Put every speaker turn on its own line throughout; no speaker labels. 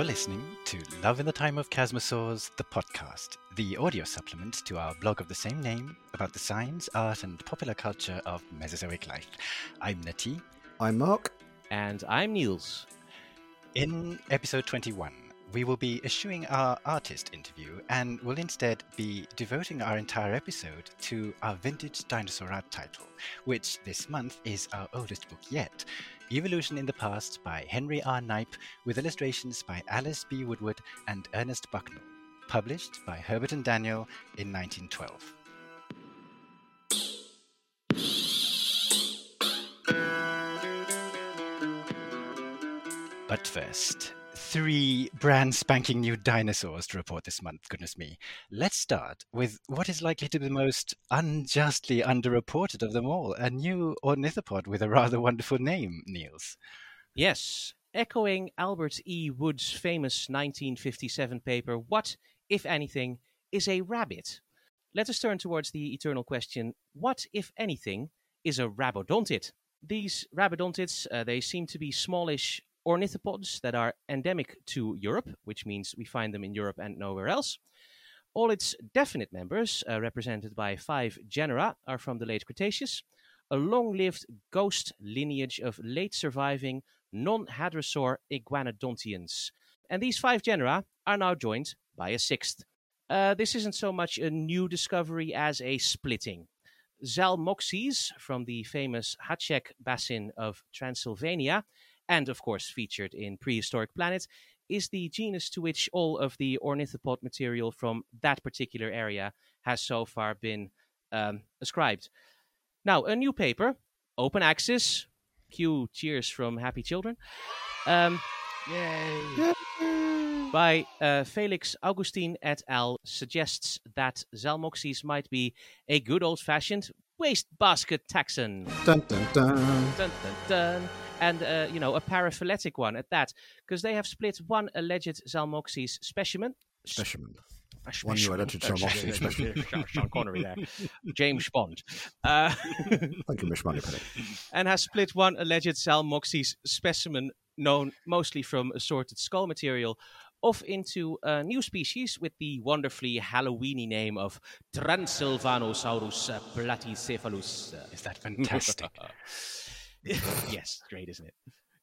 You're listening to Love in the Time of Chasmosaurs, the podcast, the audio supplement to our blog of the same name about the science, art, and popular culture of Mesozoic life. I'm Nati.
I'm Mark.
And I'm Niels.
In episode 21, we will be eschewing our artist interview and will instead be devoting our entire episode to our vintage dinosaur art title, which this month is our oldest book yet Evolution in the Past by Henry R. Knipe, with illustrations by Alice B. Woodward and Ernest Bucknell, published by Herbert and Daniel in 1912. But first, three brand spanking new dinosaurs to report this month, goodness me. Let's start with what is likely to be the most unjustly underreported of them all a new ornithopod with a rather wonderful name, Niels.
Yes, echoing Albert E. Wood's famous 1957 paper, What, if anything, is a rabbit? Let us turn towards the eternal question what, if anything, is a rhabdodontid? These rhabdodontids, uh, they seem to be smallish ornithopods that are endemic to Europe, which means we find them in Europe and nowhere else. All its definite members, uh, represented by five genera, are from the late Cretaceous, a long lived ghost lineage of late surviving non hadrosaur iguanodontians. And these five genera are now joined by a sixth. Uh, this isn't so much a new discovery as a splitting. Zalmoxes from the famous Hațeg basin of Transylvania and of course featured in Prehistoric Planet, is the genus to which all of the ornithopod material from that particular area has so far been um, ascribed. Now, a new paper, open access, cue cheers from happy children. Um,
Yay!
by uh, Felix Augustin et al. suggests that Zalmoxes might be a good old fashioned wastebasket taxon.
Dun dun dun.
And, uh, you know, a paraphyletic one at that, because they have split one alleged Zalmoxes specimen.
Specimen.
A
One new
specimen.
alleged Zalmoxes specimen.
Sean- Sean Connery there. James Bond. Uh,
Thank you, Miss Moneypenny.
and has split one alleged Zalmoxes specimen, known mostly from assorted skull material, off into a new species with the wonderfully Halloweeny name of Transylvanosaurus platycephalus.
Is that fantastic?
yes, great, isn't it?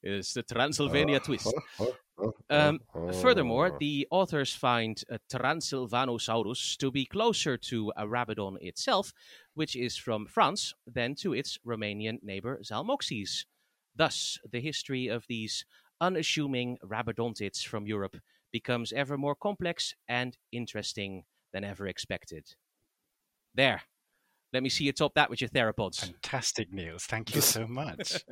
It's the Transylvania uh, twist.
Oh, oh,
Um, Furthermore, the authors find a Transylvanosaurus to be closer to a Rhabdodon itself, which is from France, than to its Romanian neighbor Zalmoxes. Thus, the history of these unassuming Rhabdodontids from Europe becomes ever more complex and interesting than ever expected. There. Let me see you top that with your theropods.
Fantastic, Niels. Thank you so much.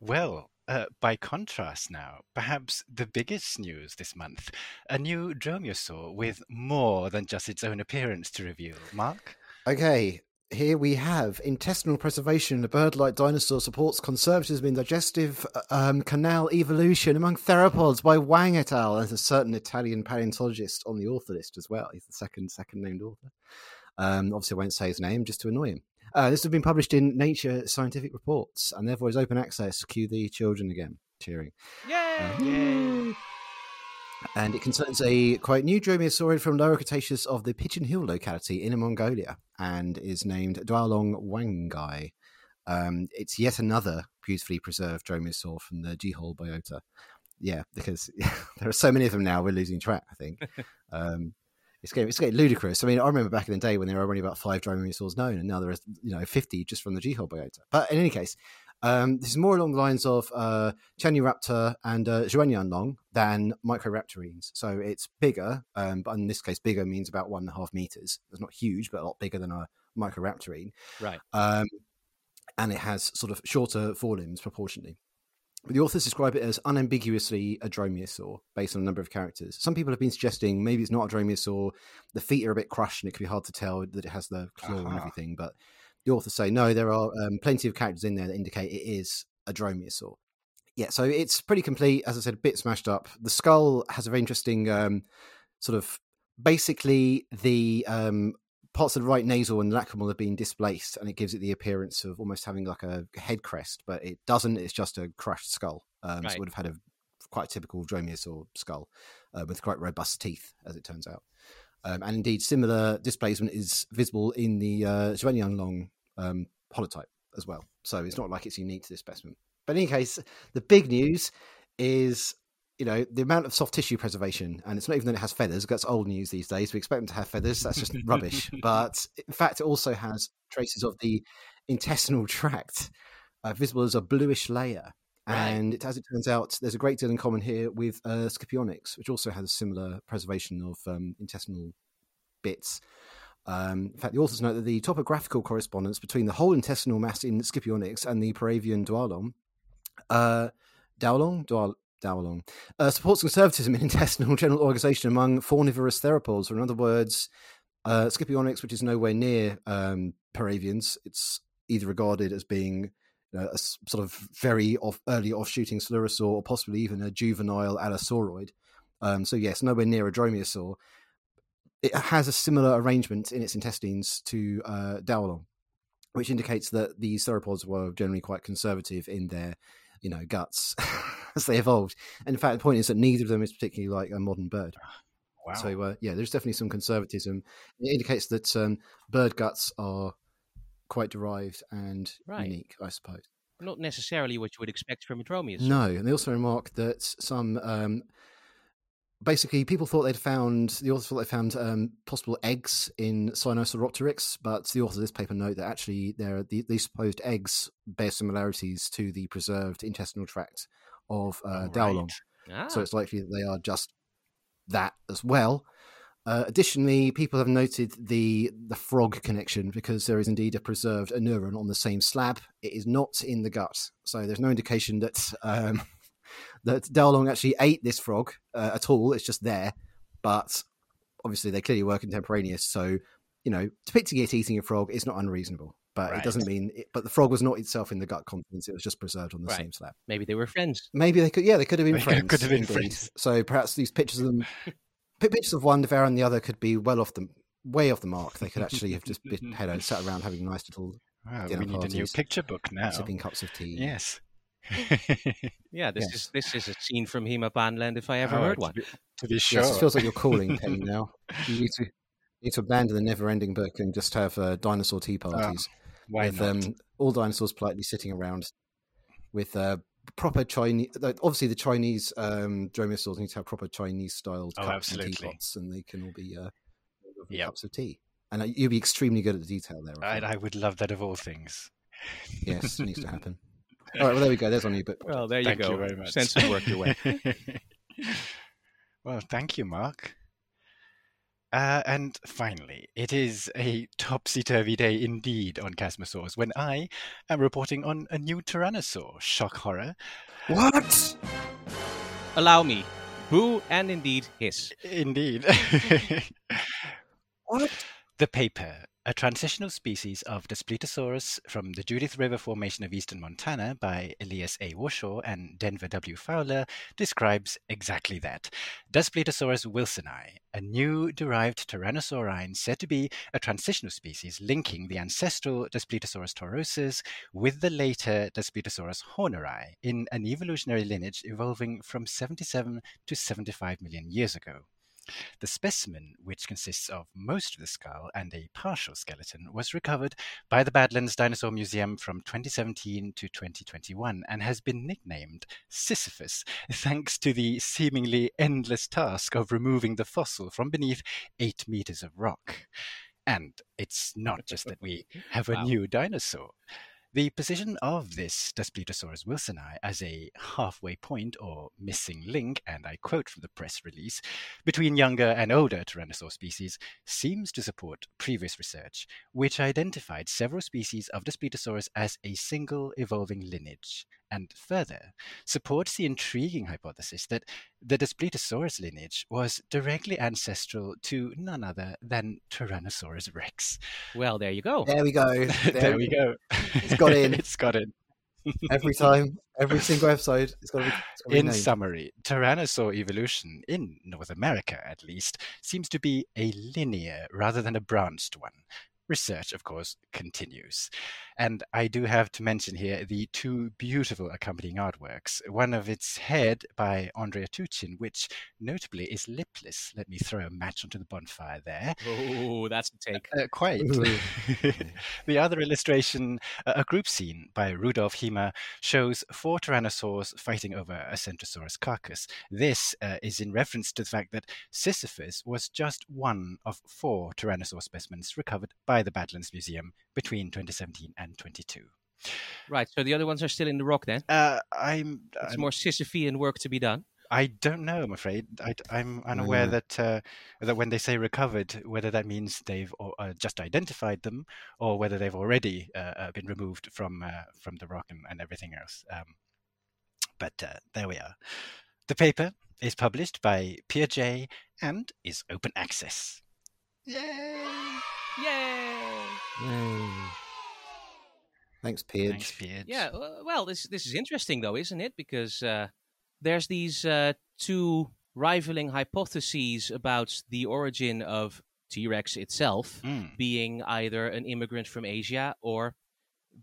well, uh, by contrast, now, perhaps the biggest news this month a new dromaeosaur with more than just its own appearance to reveal. Mark?
Okay, here we have intestinal preservation. A bird-like dinosaur supports conservatism in digestive um, canal evolution among theropods by Wang et al. There's a certain Italian paleontologist on the author list as well. He's the second second named author. Um, obviously, I won't say his name just to annoy him. Uh, this has been published in Nature Scientific Reports, and therefore is open access. Cue the children again cheering.
Yay!
And it concerns a quite new dromaeosaurid from Lower Cretaceous of the Pigeon Hill locality in Mongolia and is named Daurlong wangi. Um, it's yet another beautifully preserved dromaeosaur from the Jehol biota. Yeah, because there are so many of them now, we're losing track, I think. um, it's getting, it's getting ludicrous. I mean, I remember back in the day when there were only about five dromaeosaurs known, and now there are, you know, 50 just from the Jehol biota. But in any case, um, this is more along the lines of uh, Tianyuraptor and uh, Zhenyuanlong than Microraptorines. So it's bigger, um, but in this case, bigger means about one and a half meters. It's not huge, but a lot bigger than a Microraptorine.
Right.
Um, and it has sort of shorter forelimbs proportionally. The authors describe it as unambiguously a dromaeosaur based on a number of characters. Some people have been suggesting maybe it's not a dromaeosaur. The feet are a bit crushed and it could be hard to tell that it has the claw and everything. But the authors say no, there are um, plenty of characters in there that indicate it is a dromaeosaur. Yeah, so it's pretty complete. As I said, a bit smashed up. The skull has a very interesting um, sort of basically the um, parts of the right nasal and lacrimal have been displaced, and it gives it the appearance of almost having like a head crest, but it doesn't. It's just a crushed skull. Um, So it would have had a quite a typical dromaeosaur skull uh, with quite robust teeth, as it turns out. Um, and indeed, similar displacement is visible in the uh, Zhuangyang um, holotype as well. So it's not like it's unique to this specimen. But in any case, the big news is you know the amount of soft tissue preservation and it's not even that it has feathers that's old news these days we expect them to have feathers that's just rubbish. But in fact it also has traces of the intestinal tract uh, visible as a bluish layer.
Right.
and it, as it turns out there's a great deal in common here with uh, scipionyx which also has a similar preservation of um, intestinal bits. Um, in fact, the authors note that the topographical correspondence between the whole intestinal mass in Scipionyx and the Paravian Dualong, uh, Daolong, Dual, Daolong, uh, supports conservatism in intestinal general organization among faunivorous theropods, or in other words, uh, Scipionyx, which is nowhere near um, Paravians, it's either regarded as being a sort of very off, early offshooting coelurosaur, or possibly even a juvenile Allosauride. Um, so yes, nowhere near a Dromaeosaur. It has a similar arrangement in its intestines to uh, which indicates that these theropods were generally quite conservative in their, you know, guts as they evolved. And in fact, the point is that neither of them is particularly like a modern bird.
Wow.
So uh, yeah, there's definitely some conservatism. It indicates that um, bird guts are quite derived and
Right.
unique, I suppose.
Not necessarily what you would expect from a dromaeosaur.
No, and they also remark that some um, basically people thought they'd found the authors thought they found um, possible eggs in Sinosauropteryx, but the authors of this paper note that actually there the, these supposed eggs bear similarities to the preserved intestinal tract of uh, Daolong.
right.
Ah,
So it's likely that they are just that as well. Uh, additionally, people have noted the the frog connection because there is indeed a preserved anuran on the same slab. It is not in the gut, so there's no indication that um, that Daolong actually ate this frog uh, at all. It's just there, but obviously they clearly were contemporaneous. So you know, depicting it eating a frog is not unreasonable, but
Right.
it doesn't mean. It, but the frog was not itself in the gut contents; it was just preserved on the
Right.
same slab.
maybe they were friends.
Maybe they could. Yeah, they could have been
They
friends.
could have been
indeed.
friends.
So perhaps these pictures of them, pictures of one Devera and the other could be well off the way off the mark. They could actually have just been had sat around having nice little
Wow, we need a new
parties,
picture book now.
sipping cups of tea.
Yes.
Yeah, this
Yes.
is this is a scene from Hema Banland if I ever
Oh,
heard
to
one.
be- To be sure.
Yes, it feels like you're calling Penny now. You need to you need to abandon the never-ending book and just have uh, dinosaur tea parties
Why
with
not?
um, all dinosaurs politely sitting around with uh, proper Chinese. Obviously, the Chinese um, dromaeosaurs need to have proper Chinese-styled
Oh,
cups and teapots, and they can all be uh,
Yep.
cups of tea. And uh, you'd be extremely good at the detail there. I
I. I would love that of all things.
Yes, it needs to happen. All right, well, there we go. There's our you. book.
Well, there you
Thank
go.
you very much.
Send some work your way.
well, thank you, Mark. Uh, and finally, it is a topsy turvy day indeed on Chasmosaurs when I am reporting on a new Tyrannosaur. Shock horror.
What?
Allow me. Boo and indeed hiss.
Indeed.
What?
The paper, a transitional species of Daspletosaurus from the Judith River Formation of eastern Montana by Elias A. Warshaw and Denver W. Fowler, describes exactly that. Daspletosaurus wilsoni, a new derived tyrannosaurine said to be a transitional species linking the ancestral Daspletosaurus torosus with the later Daspletosaurus horneri in an evolutionary lineage evolving from 77 to 75 million years ago. The specimen, which consists of most of the skull and a partial skeleton, was recovered by the Badlands Dinosaur Museum from 2017 to 2021 and has been nicknamed Sisyphus thanks to the seemingly endless task of removing the fossil from beneath eight meters of rock. And it's not just that we have a
Wow.
new dinosaur. The position of this Daspletosaurus wilsoni as a halfway point or missing link, and I quote from the press release, between younger and older Tyrannosaur species seems to support previous research, which identified several species of Daspletosaurus as a single evolving lineage, and further supports the intriguing hypothesis that the Daspletosaurus lineage was directly ancestral to none other than Tyrannosaurus rex.
Well, there you go.
There we go.
There, we go.
It's got in.
it's got in.
Every time, every single episode, it's got to be. It's got to be
In
named.
summary, Tyrannosaur evolution, in North America at least, seems to be a linear rather than a branched one. Research, of course, continues. And I do have to mention here the two beautiful accompanying artworks. One of its head by Andrey Atuchin, which notably is lipless. Let me throw a match onto the bonfire there.
Oh, that's a take.
Uh, quite. the other illustration, a group scene by Rudolf Hiemer, shows four tyrannosaurs fighting over a Centrosaurus carcass. This uh, is in reference to the fact that Sisyphus was just one of four Tyrannosaur specimens recovered by the Badlands Museum between 2017 and 22.
Right, so the other ones are still in the rock then?
Uh, I'm.
It's
I'm
more Sisyphean work to be done.
I don't know. I'm afraid I, am unaware
Yeah.
that uh, that when they say recovered, whether that means they've uh, just identified them or whether they've already uh, uh, been removed from uh, from the rock and, and everything else. Um, but uh, there we are. The paper is published by PeerJ and is open access. Yay!
Yay!
Yay. Thanks, Pidge.
Thanks, Piage.
Yeah, well, this this is interesting though, isn't it? Because uh, there's these uh, two rivaling hypotheses about the origin of T Rex itself
Mm.
being either an immigrant from Asia or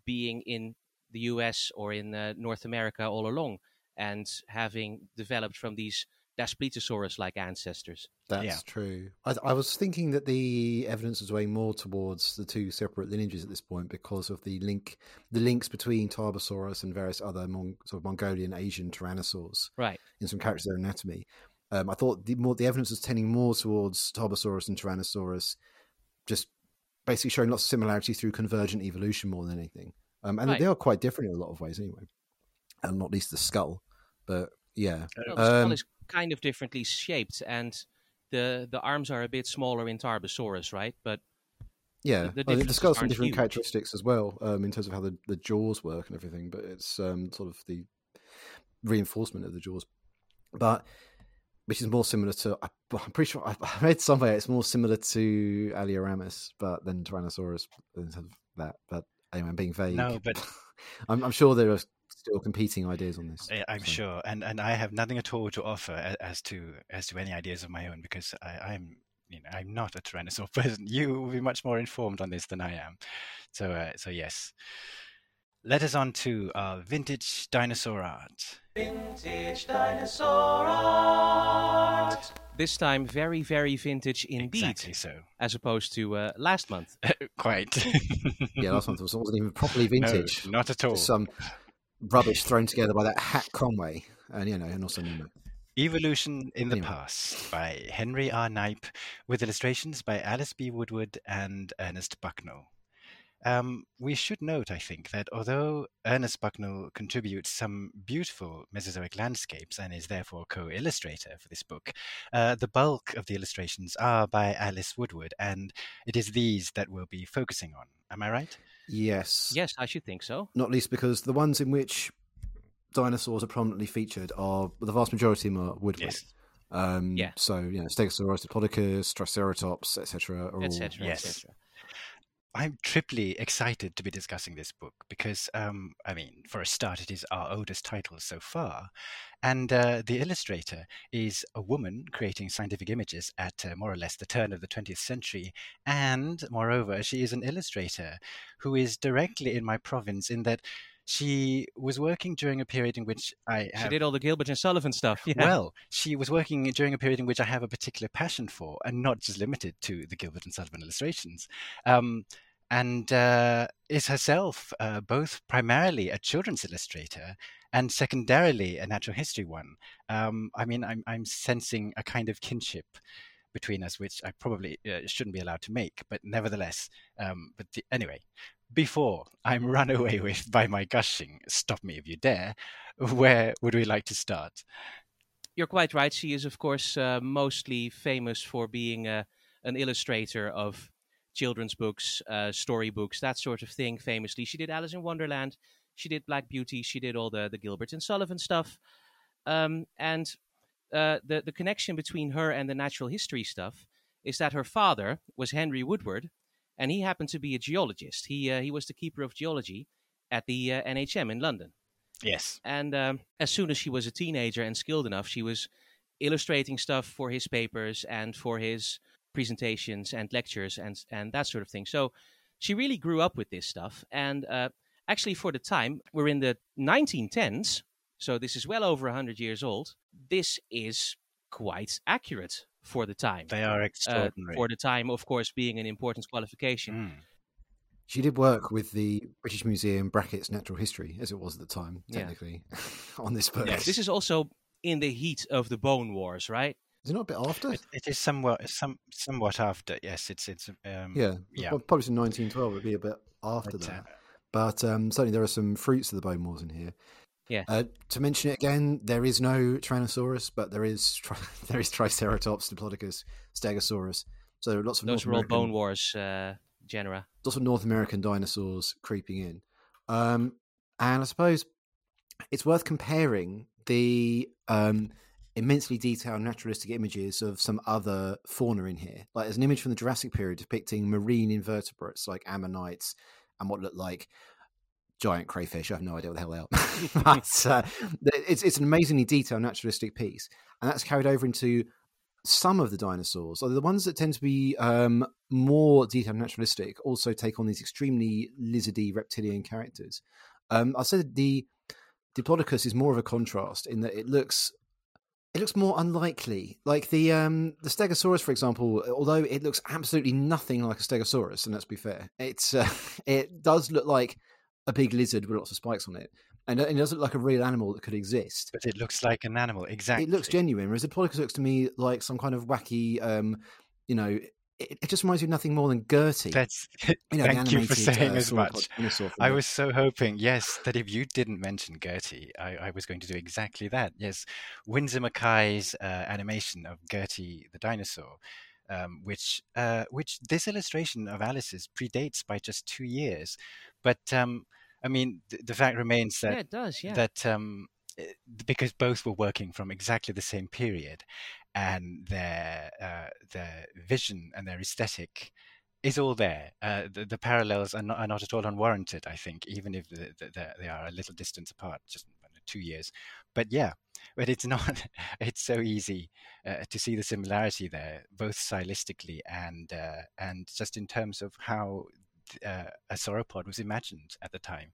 being in the US or in uh, North America all along and having developed from these Daspletosaurus like ancestors.
That's
Yeah.
true. I, I was thinking that the evidence was way more towards the two separate lineages at this point because of the link, the links between Tarbosaurus and various other Mon- sort of Mongolian Asian tyrannosaurs
Right.
in some characters of their anatomy. Um, I thought the more the evidence was tending more towards Tarbosaurus and Tyrannosaurus, just basically showing lots of similarity through convergent evolution more than anything. Um, and
Right.
they are quite different in a lot of ways, anyway, and not least the skull. But yeah,
Well, the skull
Um,
is kind of differently shaped and the the arms are a bit smaller in Tarbosaurus, right? But
Yeah,
the
I think the
differences
skull's some different
huge.
characteristics as well um, in terms of how the, the jaws work and everything, but it's um, sort of the reinforcement of the jaws. But which is more similar to, I, I'm pretty sure I, I read somewhere it's more similar to Alioramus, but then Tyrannosaurus in terms of that. But anyway, I'm being vague.
No, but-
I'm, I'm sure there are still competing ideas on this.
I'm
so.
sure, and and I have nothing at all to offer as to as to any ideas of my own because I, I'm you know I'm not a tyrannosaur person. You will be much more informed on this than I am. So uh, so yes. Let us on to our vintage dinosaur art.
vintage dinosaur art. This time, very, very vintage indeed,
Exactly so.
as opposed to uh, last month.
Quite.
Yeah, last month was- wasn't even properly vintage.
No, not at all.
Some rubbish thrown together by that hack Conway, and you know, and also Nemo.
Evolution in the
Anyway.
Past by Henry R. Knipe, with illustrations by Alice B. Woodward and Ernest Bucknell. Um, we should note, I think, that although Ernest Bucknell contributes some beautiful Mesozoic landscapes and is therefore co illustrator for this book, uh, the bulk of the illustrations are by Alice Woodward, and it is these that we'll be focusing on. Am I right?
Yes.
Yes, I should think so.
Not least because the ones in which dinosaurs are prominently featured are the vast majority of them are woodward.
Yes.
Um,
Yeah.
So you know, Stegosaurus, Diplodocus, Triceratops, etc. are all
etc.
yes.
etc.
I'm triply excited to be discussing this book because, um, I mean, for a start, it is our oldest title so far. And uh, the illustrator is a woman creating scientific images at uh, more or less the turn of the 20th century. And moreover, she is an illustrator who is directly in my province in that she was working during a period in which I
She did all the Gilbert and Sullivan stuff. Yeah.
well, she was working during a period in which I have a particular passion for, and not just limited to the Gilbert and Sullivan illustrations. Um, and uh, is herself uh, both primarily a children's illustrator and secondarily a natural history one. Um, I mean, I'm, I'm sensing a kind of kinship between us, which I probably uh, shouldn't be allowed to make, but nevertheless. Um, but the, anyway, before I'm run away with by my gushing, stop me if you dare. Where would we like to start?
You're quite right. She is, of course, uh, mostly famous for being uh, an illustrator of children's books, uh, storybooks, that sort of thing. Famously, she did Alice in Wonderland. She did Black Beauty. She did all the the Gilbert and Sullivan stuff. Um, and uh, the the connection between her and the natural history stuff is that her father was Henry Woodward, and he happened to be a geologist. He uh, he was the keeper of geology at the uh, NHM in London.
Yes.
And um, as soon as she was a teenager and skilled enough, she was illustrating stuff for his papers and for his presentations and lectures and and that sort of thing. So she really grew up with this stuff. And uh, actually, for the time, we're in the 1910s, so this is well over 100 years old. This is quite accurate for the time.
They are
Uh,
extraordinary.
for the time, of course, being an important qualification.
Mm.
She did work with the British Museum brackets Natural History, as it was at the time,
Yeah.
technically, on this book.
Yes.
This is also in the heat of the Bone Wars, right?
Is it not a bit after?
It, it is somewhat some somewhat after. Yes, it's it's um,
yeah,
yeah.
Well, Published in 1912, it would be a bit after
but, uh,
that. But um, certainly there are some fruits of the bone wars in here.
Yeah.
Uh, to mention it again, there is no Tyrannosaurus, but there is tri- there is Triceratops, Diplodocus, Stegosaurus. So lots of
Those
North
were all
American,
Bone Wars uh, genera.
lots of North American dinosaurs creeping in. Um, and I suppose it's worth comparing the um, immensely detailed naturalistic images of some other fauna in here. Like there's an image from the Jurassic period depicting marine invertebrates like ammonites and what look like giant crayfish. I have no idea what the hell they are. but uh, it's, it's an amazingly detailed naturalistic piece. And that's carried over into some of the dinosaurs, although the ones that tend to be um, more detailed naturalistic also take on these extremely lizardy reptilian characters. Um, I said the Diplodocus is more of a contrast in that it looks it looks more unlikely. Like the um, the Stegosaurus, for example, although it looks absolutely nothing like a Stegosaurus, and let's be fair, it's uh, it does look like a big lizard with lots of spikes on it, and it doesn't look like a real animal that could exist
but it looks like an animal. Exactly.
it looks genuine. Whereas the Diplodocus looks to me like some kind of wacky, um, you know, it, it just reminds me of nothing more than Gertie.
That's
you know,
thank you for saying
uh,
as much. I was so hoping, yes, that if you didn't mention Gertie, I, I was going to do exactly that. Yes, Winsor McCay's uh, animation of Gertie the dinosaur, um, which uh, which this illustration of Alice's predates by just two years, but um, I mean th- the fact remains that
yeah, it does. Yeah.
that um, eh, because both were working from exactly the same period, and their uh, their vision and their aesthetic is all there. Uh, the, the parallels are not, are not at all unwarranted. I think, even if the, the, the, they are a little distance apart, just two years. But yeah, but it's not. It's so easy uh, to see the similarity there, both stylistically and uh, and just in terms of how uh, a sauropod was imagined at the time.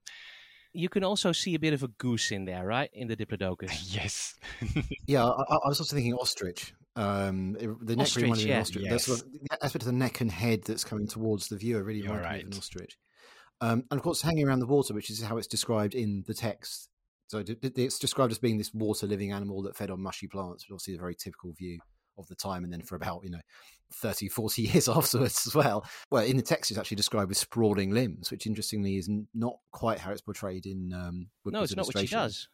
you can also see a bit of a goose in there, right? In the Diplodocus.
yes.
Yeah, I, I I was also thinking ostrich. Um, the neck
Ostrich,
really reminded me of ostrich. That's
Yes.
sort of, the aspect of the neck and head that's coming towards the viewer really
You're
reminded me of an ostrich. Um, and of course, hanging around the water, which is how it's described in the text. So d- d- it's described as being this water living animal that fed on mushy plants, which obviously is a very typical view of the time. And then for about, you know, 30, 40 years afterwards as well. Well, in the text, it's actually described with sprawling limbs, which interestingly is not quite how it's portrayed in um,
No, it's not what she
illustration.
does.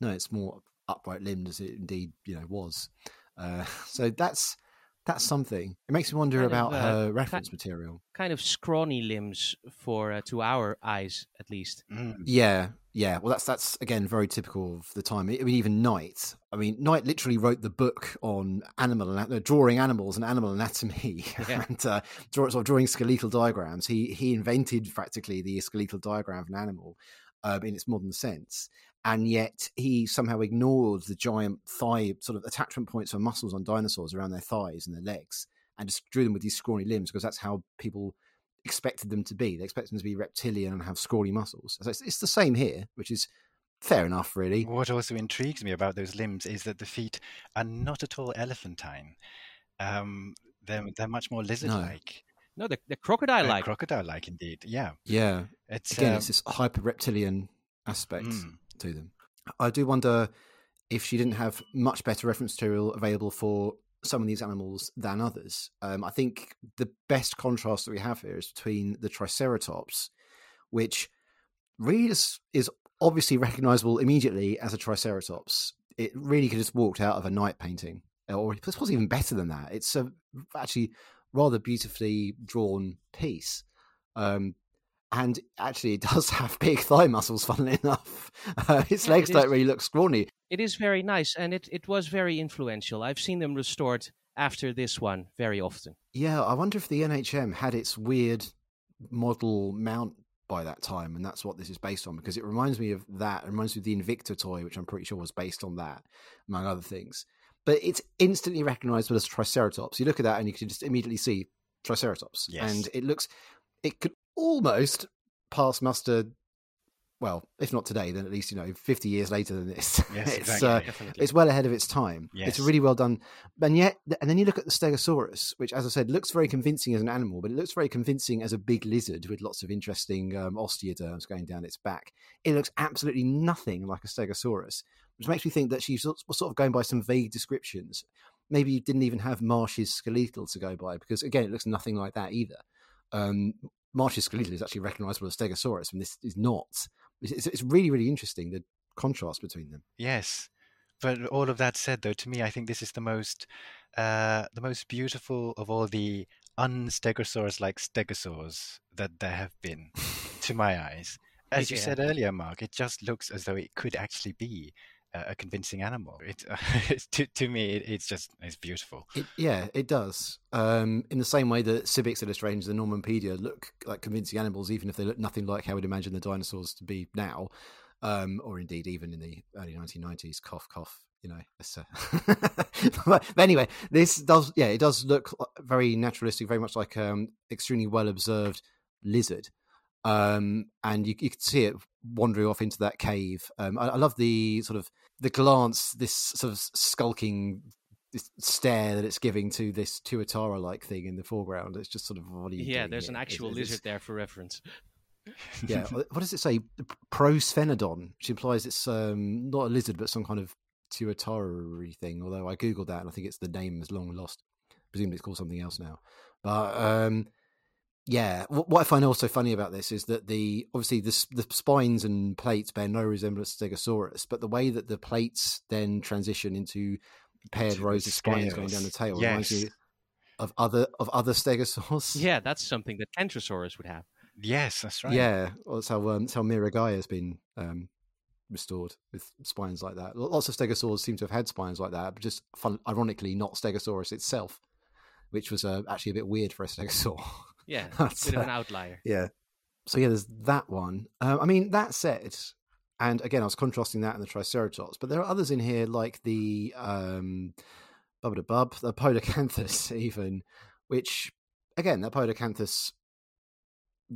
No, it's more upright limbed as it indeed, you know, was. Uh, so that's that's something. It makes me wonder
Kind of,
about
uh,
her
ki-
reference material.
Kind of scrawny limbs for uh, to our eyes, at least.
Mm.
Yeah, yeah. Well, that's that's again very typical of the time. I mean, even Knight. I mean, Knight literally wrote the book on animal uh, drawing animals and animal anatomy,
Yeah.
and uh, draw, sort of drawing skeletal diagrams. He he invented practically the skeletal diagram of an animal um, in its modern sense, and yet he somehow ignored the giant thigh sort of attachment points for muscles on dinosaurs around their thighs and their legs, and just drew them with these scrawny limbs because that's how people expected them to be. They expected them to be reptilian and have scrawny muscles. So it's, it's the same here, which is fair enough, really.
What also intrigues me about those limbs is that the feet are not at all elephantine. Um, they're they're much more lizard-like,
No, the, the crocodile
Uh,
like.
crocodile-like indeed. Yeah,
Yeah.
it's
Again,
um,
it's this hyper reptilian aspect
mm.
to them. I do wonder if she didn't have much better reference material available for some of these animals than others. Um, I think the best contrast that we have here is between the Triceratops, which really is, is obviously recognizable immediately as a Triceratops. It really could just walked out of a Knight painting, or it's possibly even better than that. It's a actually rather beautifully drawn piece. Um, and actually, it does have big thigh muscles. Funnily enough, uh, its
Yeah,
legs
it
don't
is.
really look scrawny.
It is very nice, and it, it was very influential. I've seen them restored after this one very often.
Yeah, I wonder if the NHM had its weird model mount by that time, and that's what this is based on. Because it reminds me of that. It reminds me of the Invicta toy, which I'm pretty sure was based on that, among other things. but it's instantly recognizable as Triceratops. You look at that and you can just immediately see Triceratops,
Yes.
and it looks, it could almost pass muster. Well, if not today, then at least you know fifty years later than this.
Yes,
it's
exactly.
uh, it's well ahead of its time. It's really well done. And yet, and then you look at the Stegosaurus, which, as I said, looks very convincing as an animal, but it looks very convincing as a big lizard with lots of interesting um, osteoderms going down its back. It looks absolutely nothing like a Stegosaurus, which makes me think that she sort was sort of going by some vague descriptions. Maybe you didn't even have Marsh's skeletal to go by, because again, it looks nothing like that either. Um, Marsh's skeletal is actually recognizable as Stegosaurus, and this is not. It's, it's really, really interesting the contrast between them.
Yes, but all of that said, though, to me, I think this is the most, uh, the most beautiful of all the unstegosaurus-like stegosaurs that there have been, to my eyes. As you
Yeah.
said earlier, Mark, it just looks as though it could actually be a convincing animal. It, to to me, it, it's just it's beautiful.
It, yeah, it does. Um, in the same way that Sibbick's Illustrations and Normanpedia look like convincing animals, even if they look nothing like how we'd imagine the dinosaurs to be now, um, or indeed even in the early 1990s. Cough, cough. You know. uh, but anyway, this does. Yeah, it does look very naturalistic, very much like um, extremely well observed lizard. Um, and you, you can see it wandering off into that cave. Um, I, I love the sort of the glance, this sort of skulking this stare that it's giving to this Tuatara like thing in the foreground. It's just sort of what
yeah, there's
here?
an actual
it's-
lizard there for reference.
yeah, what does it say? Prosphenodon, which implies it's um, not a lizard but some kind of Tuatara thing. Although I googled that and I think it's the name is long lost. Presumably it's called something else now. But um, yeah, what, what I find also funny about this is that the obviously the the spines and plates bear no resemblance to Stegosaurus, but the way that the plates then transition into paired
Into
rows of spines going down the
scales.
tail reminds
Yes.
me of other of other Stegosaurs.
Yeah, that's something that Kentrosaurus would have.
Yes, that's right.
Yeah, well, that's how um, that's how Miragaia has been um, restored with spines like that. Lots of Stegosaurs seem to have had spines like that, but just fun, ironically not Stegosaurus itself, which was uh, actually a bit weird for a Stegosaur.
Yeah,
That's,
bit of an outlier.
yeah. So yeah, there's that one. Um, I mean, that said, and again, I was contrasting that and the Triceratops, but there are others in here like the um, bub bub, the Polacanthus, even, which again, that Polacanthus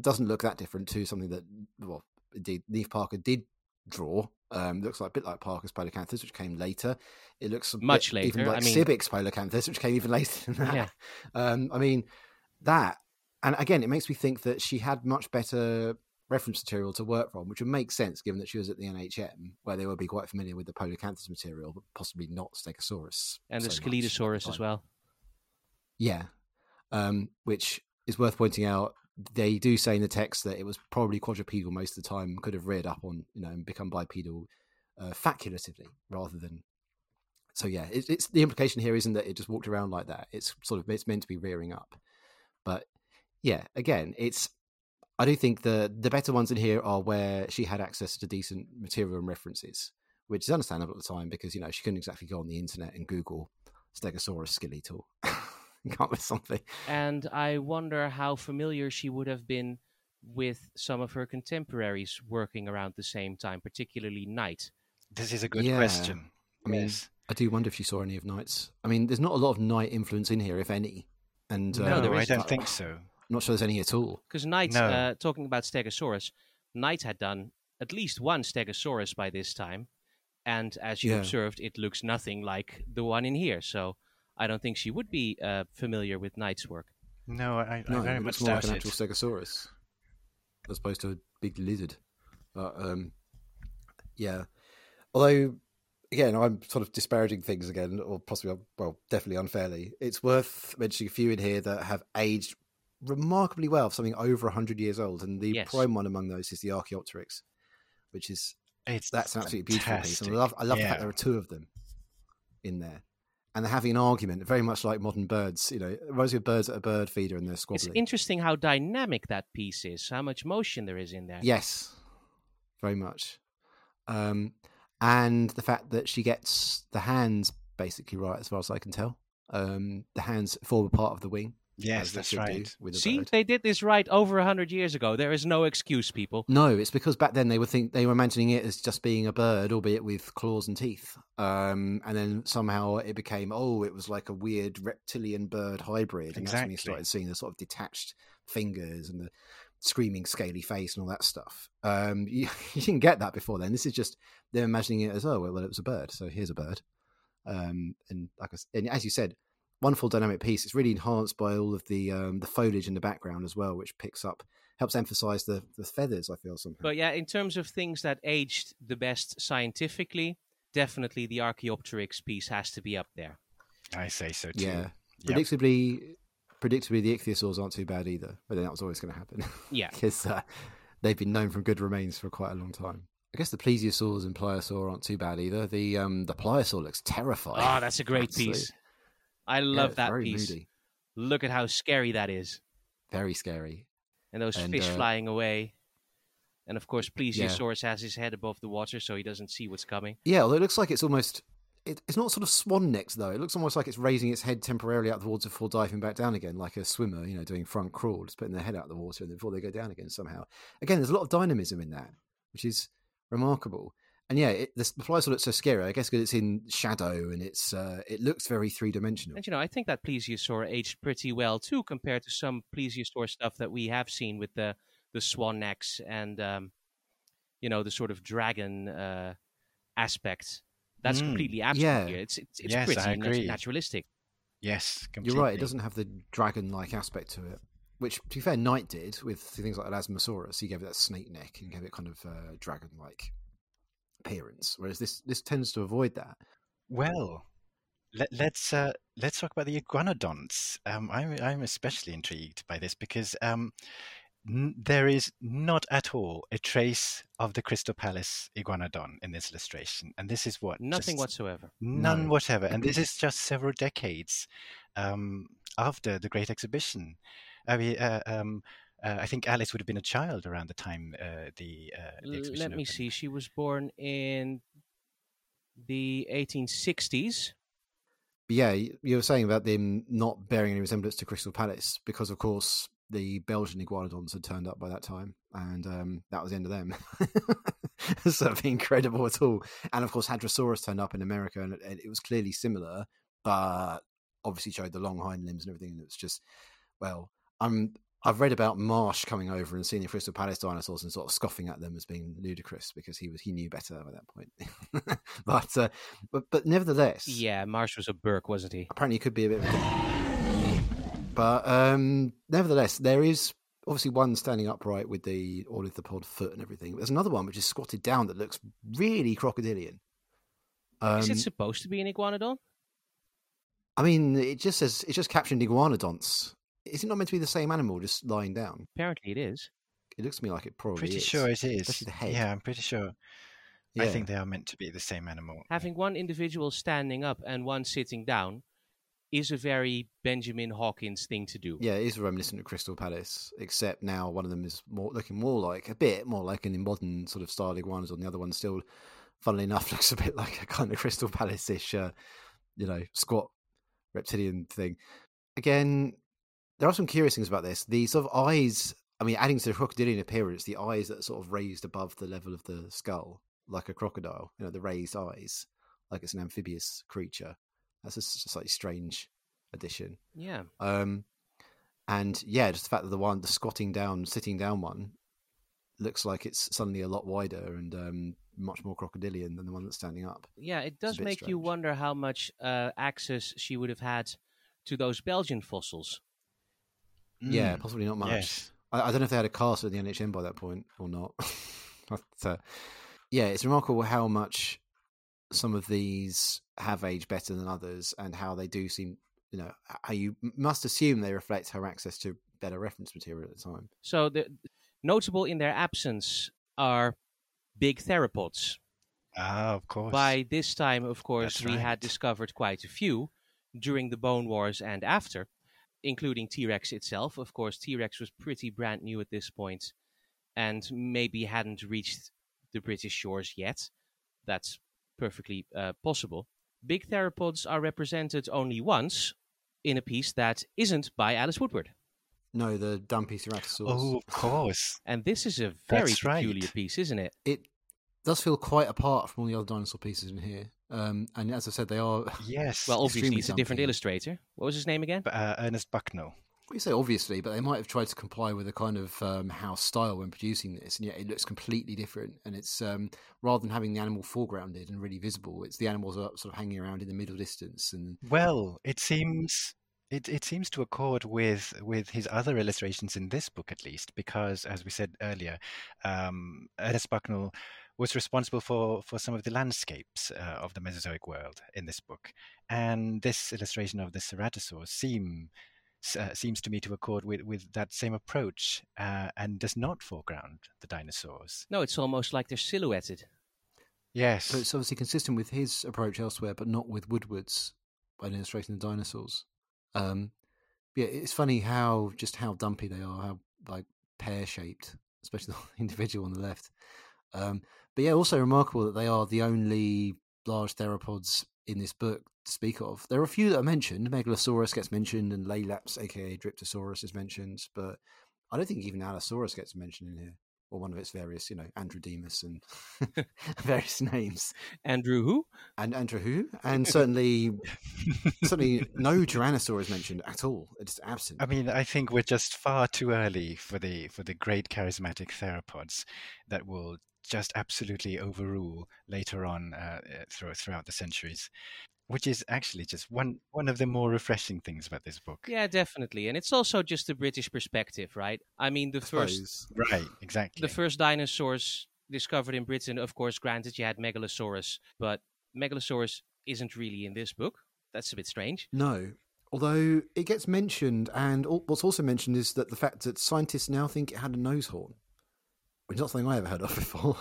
doesn't look that different to something that, well, indeed, Neave Parker did draw. Um, looks like a bit like Parker's Polacanthus, which came later. It looks
Much
bit even
later, I
like
mean-
Sibbick's Polacanthus, which came even later than that.
Yeah.
Um, I mean, that, and again, it makes me think that she had much better reference material to work from, which would make sense given that she was at the NHM, where they would be quite familiar with the Polacanthus material, but possibly not Stegosaurus.
And the
so much at the
Scelidosaurus as well.
Yeah, um, which is worth pointing out. They do say in the text that it was probably quadrupedal most of the time, could have reared up on, you know, and become bipedal uh, faculatively rather than. So yeah, it's, it's the implication here isn't that it just walked around like that. It's sort of it's meant to be rearing up, but yeah, again, it's. I do think the the better ones in here are where she had access to decent material and references, which is understandable at the time because you know she couldn't exactly go on the internet and Google Stegosaurus skeletal. Come up with something.
And I wonder how familiar she would have been with some of her contemporaries working around the same time, particularly Knight.
This is a good
Yeah.
question.
I mean,
yes.
I do wonder if she saw any of Knight's. I mean, there's not a lot of Knight influence in here, if any. And
No,
uh,
no, I don't think so.
I'm not sure there's any at all.
Because Knight,
No.
uh, talking about Stegosaurus, Knight had done at least one Stegosaurus by this time. And as you
Yeah.
observed, it looks nothing like the one in here. So I don't think she would be uh, familiar with Knight's work.
No, I,
No,
I very
it
much
looks more like
doubt
an
it.
actual Stegosaurus as opposed to a big lizard. But um, yeah, although again, I'm sort of disparaging things again, or possibly, well, definitely unfairly. It's worth mentioning a few in here that have aged remarkably well, for something over hundred years old, and the
Yes.
prime one among those is the Archaeopteryx, which is
It's
that's an absolutely beautiful piece. And I love, I love the fact there are two of them in there. And they're having an argument, very much like modern birds. You know, it reminds me of birds at a bird feeder and they're squabbling.
It's interesting how dynamic that piece is, how much motion there is in there.
Yes, very much. Um, and the fact that she gets the hands basically right, as far as I can tell. Um, the hands form a part of the wing,
Yes, that's right.
See,
bird.
they did this right over a hundred years ago. There is no excuse, people.
No, it's because back then they would think they were imagining it as just being a bird, albeit with claws and teeth. Um, and then somehow it became, oh, it was like a weird reptilian bird hybrid, and that's when you
Exactly.
started seeing the sort of detached fingers and the screaming scaly face and all that stuff. Um, you, you didn't get that before then. This is just they're imagining it as, oh, well, it was a bird, so here's a bird. Um, and like I and as you said, wonderful dynamic piece. It's really enhanced by all of the um, the foliage in the background as well, which picks up helps emphasize the the feathers. I feel somehow.
But yeah, in terms of things that aged the best scientifically, definitely the Archaeopteryx piece has to be up there.
I say so too.
yeah,
Yep.
predictably, predictably, the ichthyosaurs aren't too bad either. But then that was always going to happen
Yeah.
because uh, they've been known from good remains for quite a long time. I guess the plesiosaurs and pliosaur aren't too bad either. The um the pliosaur looks terrifying.
Oh, that's a great
Absolutely.
piece. I love
it's
that piece.
moody,
Look at how scary that is.
very scary.
And those
And,
fish
uh,
flying away. And of course, Plesiosaurus has his head above the water, so he doesn't see what's coming.
Yeah, although it looks like it's almost. It, it's not sort of swan necked though. It looks almost like it's raising its head temporarily out of the water before diving back down again, like a swimmer, you know, doing front crawl, just putting their head out of the water and before they go down again somehow. Again, there's a lot of dynamism in that, which is remarkable. And yeah, it, the, the pliosaur looks so scary. I guess because it's in shadow and it's uh, it looks very three dimensional.
And you know, I think that Plesiosaur aged pretty well too, compared to some Plesiosaur stuff that we have seen with the the swan necks and um, you know the sort of dragon uh, aspect. That's
Mm.
completely absent
Yeah.
here. It's it's, it's
Yes,
pretty
I
nat- naturalistic.
Yes,
You're right. It doesn't have the dragon-like aspect to it, which, to be fair, Knight did with things like Elasmosaurus. He gave it that snake neck and gave it kind of uh, dragon-like appearance, whereas this this tends to avoid that.
Well, let, let's uh, let's talk about the iguanodonts. Um, I'm I'm especially intrigued by this because um, n- there is not at all a trace of the Crystal Palace iguanodon in this illustration, and this is what
Nothing
just
whatsoever.
none
No.
whatever, and this is just several decades um, after the Great Exhibition. I mean, uh, um, uh, I think Alice would have been a child around the time uh, the, uh, the exhibition.
Let me
opened.
see. She was born in the 1860s.
Yeah, you were saying about them not bearing any resemblance to Crystal Palace because, of course, the Belgian iguanodons had turned up by that time, and um, that was the end of them. so incredible at all. And of course, Hadrosaurus turned up in America, and it, it was clearly similar, but obviously showed the long hind limbs and everything. And it was just, well, I'm. I've read about Marsh coming over and seeing the Crystal Palace dinosaurs and sort of scoffing at them as being ludicrous because he was he knew better at that point. but uh, but but nevertheless,
Yeah, Marsh was a Burke, wasn't he?
apparently it could be a bit but um nevertheless there is obviously one standing upright with the all of the pod foot and everything there's another one which is squatted down that looks really crocodilian um,
Is it supposed to be an iguanodon?
i mean it just says it's just captioned iguanodonts is it not meant to be the same animal just lying down
Apparently, it is.
it looks to me like it probably is.
Pretty
is.
sure it is.
Especially the head.
Yeah, I'm pretty sure. I think they are meant to be the same animal.
Having one individual standing up and one sitting down is a very Benjamin Hawkins thing to do.
yeah, it is reminiscent of Crystal Palace, except now one of them is more looking more like a bit more like an modern sort of style iguanodon. The other one still, funnily enough, looks a bit like a kind of Crystal Palace-ish, uh, you know, squat reptilian thing. Again, there are some curious things about this. The sort of eyes. I mean, adding to the crocodilian appearance, the eyes that are sort of raised above the level of the skull, like a crocodile. You know, the raised eyes, like it's an amphibious creature. That's a slightly strange addition.
Yeah.
Um, and yeah, just the fact that the one, the squatting down, sitting down one, looks like it's suddenly a lot wider and um, much more crocodilian than the one that's standing up.
Yeah, it does make you wonder how much uh, access she would have had to those Belgian fossils.
Yeah,
Mm,
possibly not much.
Yes.
I, I don't know if they had a cast at the NHM by that point or not. but uh, yeah, it's remarkable how much some of these have aged better than others, and how they do seem. You know, how you must assume they reflect her access to better reference material at the time.
So the notable in their absence are big theropods.
Ah, of course.
By this time, of course,
That's
we had discovered quite a few during the Bone Wars and after, including T Rex itself. Of course, T Rex was pretty brand new at this point and maybe hadn't reached the British shores yet. That's perfectly uh, possible. Big theropods are represented only once in a piece that isn't by Alice Woodward.
No, the Dumpy Ceratosaurus.
Oh, of course.
And this is a very
That's right.
peculiar piece, isn't it?
It does feel quite apart from all the other dinosaur pieces in here. Um, and as I said, they are.
Yes.
Well, obviously, it's a different illustrator. What was his name again?
uh, Ernest Bucknell.
We say obviously, but they might have tried to comply with a kind of um, house style when producing this, and yet it looks completely different. And it's um, rather than having the animal foregrounded and really visible, it's the animals are sort of hanging around in the middle distance. And
Well, it seems it, it seems to accord with with his other illustrations in this book at least, because as we said earlier, um, Ernest Bucknell was responsible for, for some of the landscapes uh, of the Mesozoic world in this book, and this illustration of the ceratosaurs seem uh, seems to me to accord with, with that same approach uh, and does not foreground the dinosaurs.
No, it's almost like they're silhouetted.
Yes,
so it's obviously consistent with his approach elsewhere, but not with Woodward's by illustrating the dinosaurs. Um, yeah, it's funny how just how dumpy they are, how like pear shaped, especially the individual on the left. Um, but yeah, also remarkable that they are the only large theropods in this book to speak of. There are a few that are mentioned. Megalosaurus gets mentioned, and Laelaps, aka Dryptosaurus, is mentioned, but I don't think even Allosaurus gets mentioned in here, or one of its various, you know, Antrodemus and various names,
Andrew who?
and Andrew who, and certainly, certainly no Tyrannosaur is mentioned at all. It's absent.
I mean, I think we're just far too early for the for the great charismatic theropods that will just absolutely overrule later on uh, uh, through, throughout the centuries, which is actually just one one of the more refreshing things about this book.
Yeah, definitely. And it's also just the British perspective, right? I mean, the
I
first
suppose.
Right, exactly.
the first dinosaurs discovered in Britain, of course, granted you had Megalosaurus, but Megalosaurus isn't really in this book. That's a bit strange.
No. Although it gets mentioned, and what's also mentioned is that the fact that scientists now think it had a nose horn, which is not something I ever heard of before.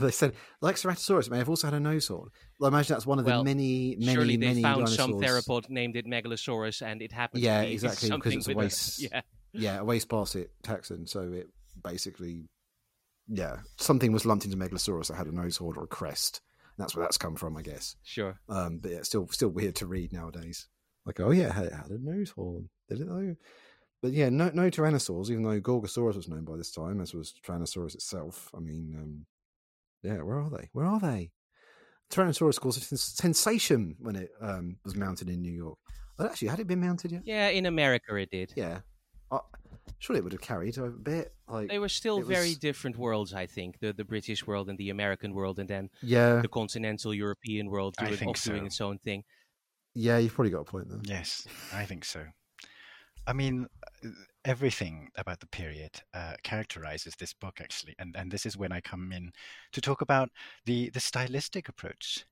they said, like Ceratosaurus, it may have also had a nose horn. Well, I imagine that's one of the
Well,
many, many,
Surely they
many
found
dinosaurs.
some theropod named it Megalosaurus, and it happened.
Yeah,
to be
exactly, because it's a waste-
yeah,
Yeah, a waste basket taxon. So it basically, yeah, something was lumped into Megalosaurus that had a nose horn or a crest. And that's where that's come from, I guess.
sure.
Um, but yeah, it's still still weird to read nowadays. Like, oh yeah, it had a nose horn, did it though? But yeah, no no tyrannosaurs, even though Gorgosaurus was known by this time, as was Tyrannosaurus itself. I mean, um, yeah, where are they? Where are they? Tyrannosaurus caused a sens- sensation when it um, was mounted in New York. Well, actually, had it been mounted yet?
Yeah, in America it did.
Yeah, uh, surely it would have carried a bit. Like,
They were still very
was-
different worlds, I think. The the British world and the American world, and then
yeah,
the continental European world
I
doing,
think
off doing its own thing.
yeah, you've probably got a point there.
Yes, I think so. I mean, everything about the period uh, characterizes this book actually, and and this is when I come in to talk about the the stylistic approach.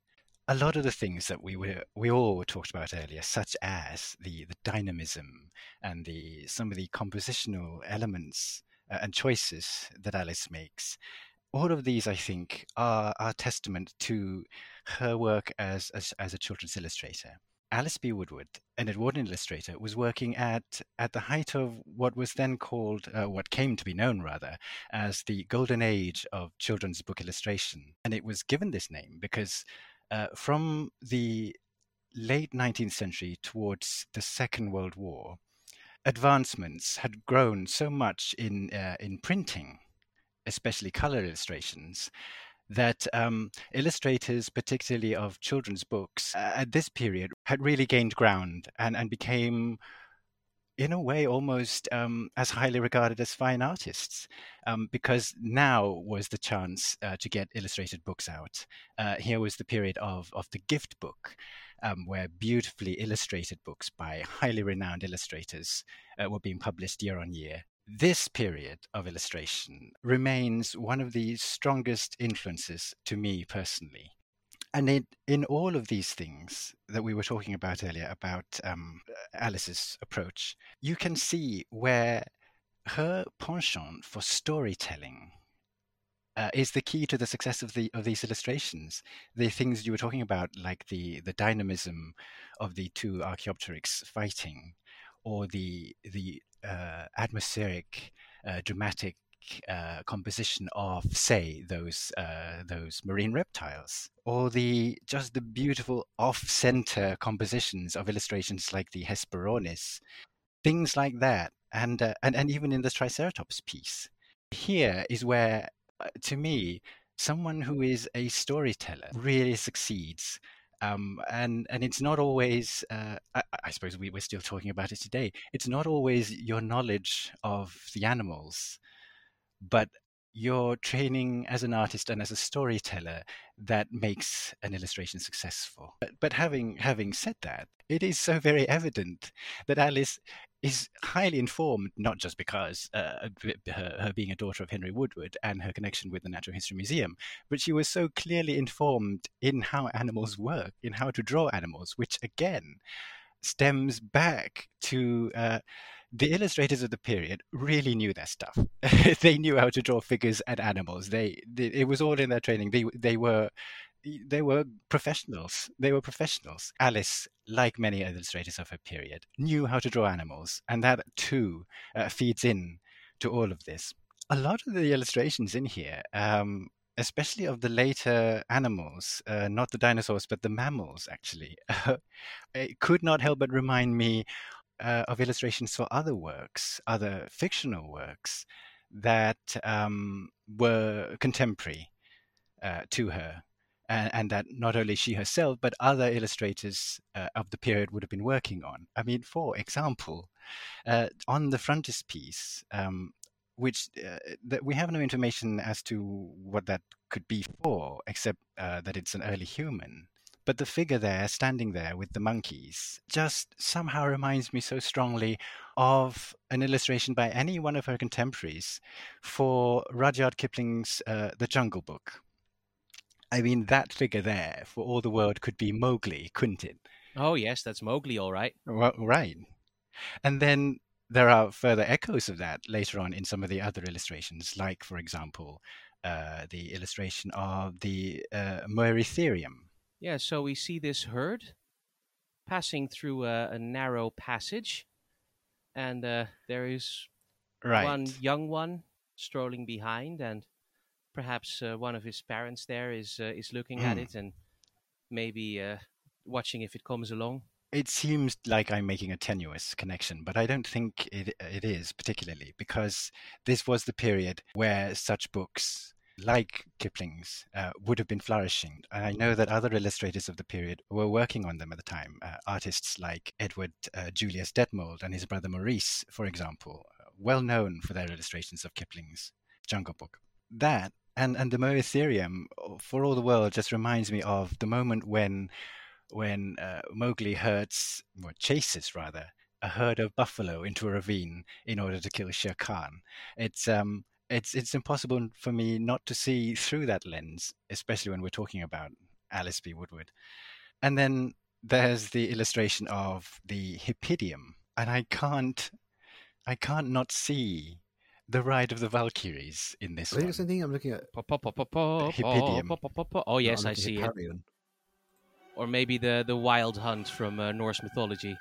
A lot of the things that we were we all talked about earlier, such as the the dynamism and the some of the compositional elements uh, and choices that Alice makes, all of these I think are are testament to her work as as, as a children's illustrator. Alice B. Woodward, an Edwardian illustrator, was working at at the height of what was then called, uh, what came to be known rather, as the golden age of children's book illustration, and it was given this name because uh, from the late 19th century towards the Second World War, advancements had grown so much in uh, in printing, especially color illustrations, that um, illustrators, particularly of children's books, at this period had really gained ground and, and became, in a way, almost um, as highly regarded as fine artists, um, because now was the chance uh, to get illustrated books out. Uh, here was the period of, of the gift book. Um, where beautifully illustrated books by highly renowned illustrators uh, were being published year on year this period of illustration remains one of the strongest influences to me personally. And it, in all of these things that we were talking about earlier, about um, Alice's approach, you can see where her penchant for storytelling uh, is the key to the success of the of these illustrations. The things you were talking about, like the the dynamism of the two Archaeopteryx fighting, or the the uh, atmospheric, uh, dramatic uh, composition of, say, those uh, those marine reptiles, or the just the beautiful off-center compositions of illustrations like the Hesperornis, things like that, and uh, and and even in the Triceratops piece. Here is where, uh, to me, someone who is a storyteller really succeeds um, and and it's not always. Uh, I, I, suppose we, we're still talking about it today. It's not always your knowledge of the animals, but your training as an artist and as a storyteller that makes an illustration successful. But, but having having said that, it is so very evident that Alice is highly informed, not just because uh, her, her, being a daughter of Henry Woodward and her connection with the Natural History Museum, but she was so clearly informed in how animals work, in how to draw animals, which again stems back to. Uh, the illustrators of the period really knew their stuff. they knew how to draw figures and animals. They, they, it was all in their training. They they were they were professionals. They were professionals. Alice, like many illustrators of her period, knew how to draw animals, and that too uh, feeds in to all of this. A lot of the illustrations in here, um, especially of the later animals, uh, not the dinosaurs, but the mammals, actually, it could not help but remind me uh, of illustrations for other works, other fictional works that um, were contemporary uh, to her and, and, that not only she herself but other illustrators uh, of the period would have been working on. I mean, for example, uh, on the frontispiece, um, which uh, we have no information as to what that could be for, except uh, that it's an early human. But the figure there, standing there with the monkeys, just somehow reminds me so strongly of an illustration by any one of her contemporaries for Rudyard Kipling's uh, The Jungle Book I mean, that figure there, for all the world, could be Mowgli, couldn't it?
Oh, yes, that's Mowgli, all right.
Well, right. And then there are further echoes of that later on in some of the other illustrations, like, for example, uh, the illustration of the uh, Moeritherium.
Yeah, so we see this herd passing through a, a narrow passage, and uh, there is right. one young one strolling behind, and perhaps uh, one of his parents there is uh, is looking mm. at hmm. it and maybe uh, watching if it comes along.
It seems like I'm making a tenuous connection, but I don't think it it is particularly because this was the period where such books like Kipling's uh, would have been flourishing. And I know that other illustrators of the period were working on them at the time. Uh, artists like Edward uh, Julius Detmold and his brother Maurice, for example, well known for their illustrations of Kipling's Jungle Book. That and and the Moeritherium, for all the world, just reminds me of the moment when when uh, Mowgli herds or chases rather a herd of buffalo into a ravine in order to kill Shere Khan. It's um it's it's impossible for me not to see through that lens, especially when we're talking about Alice B. Woodward. And then there's the illustration of the Hippidium, and I can't I can't not see the ride of the Valkyries in this
I think
one.
it's the thing I'm looking at.
Hippidium.
Oh yes, I see it. Or maybe the the wild hunt from uh, Norse mythology.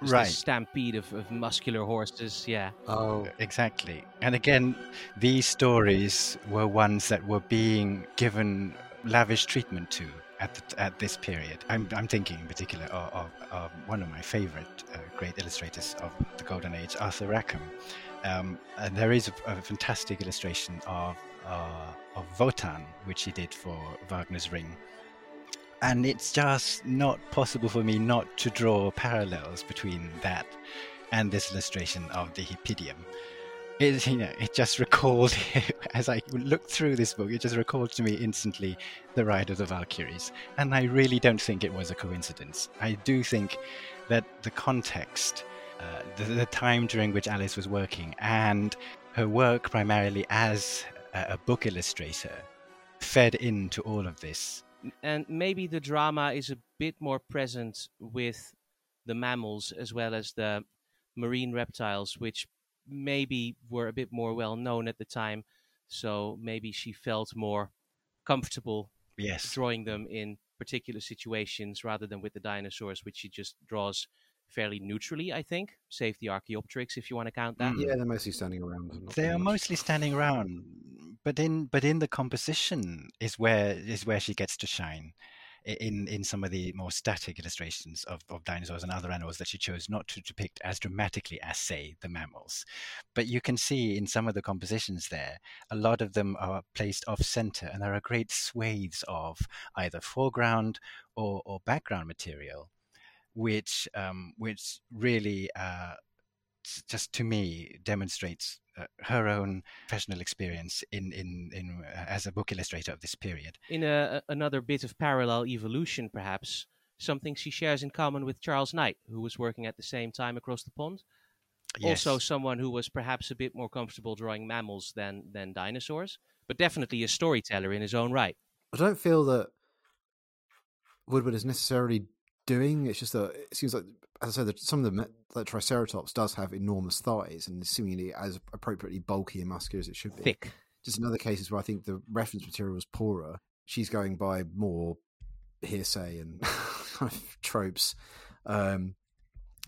Just right. stampede of, of muscular horses, yeah.
Oh, exactly. And again, these stories were ones that were being given lavish treatment to at the, at this period. I'm, I'm thinking in particular of, of, of one of my favorite uh, great illustrators of the Golden Age, Arthur Rackham. Um, and there is a, a fantastic illustration of uh, of Wotan, which he did for Wagner's Ring. And it's just not possible for me not to draw parallels between that and this illustration of the Hippidium. It, you know, it just recalled, as I looked through this book, it just recalled to me instantly the Ride of the Valkyries. And I really don't think it was a coincidence. I do think that the context uh, the, the, time during which Alice was working and her work primarily as a, a book illustrator fed into all of this.
And maybe the drama is a bit more present with the mammals as well as the marine reptiles, which maybe were a bit more well known at the time. So maybe she felt more comfortable
yes.
drawing them in particular situations rather than with the dinosaurs, which she just draws fairly neutrally, I think, save the Archaeopteryx if you want to count that.
Mm.
Yeah, they're mostly standing around.
They are
much.
mostly standing around, but in but in the composition is where is where she gets to shine. In in some of the more static illustrations of, of dinosaurs and other animals that she chose not to depict as dramatically as say the mammals, but you can see in some of the compositions there, a lot of them are placed off center, and there are great swathes of either foreground or, or background material, which um, which really uh, just to me demonstrates uh, her own professional experience in in in uh, as a book illustrator of this period.
In a, a- another bit of parallel evolution, perhaps, something she shares in common with Charles Knight, who was working at the same time across the pond.
Yes.
Also, someone who was perhaps a bit more comfortable drawing mammals than, than dinosaurs, but definitely a storyteller in his own right.
I don't feel that Woodward is necessarily doing. It's just that it seems like, as I said, that some of the like Triceratops does have enormous thighs and is seemingly as appropriately bulky and muscular as it should be.
Thick.
Just in other cases where I think the reference material was poorer, she's going by more hearsay and kind of tropes um,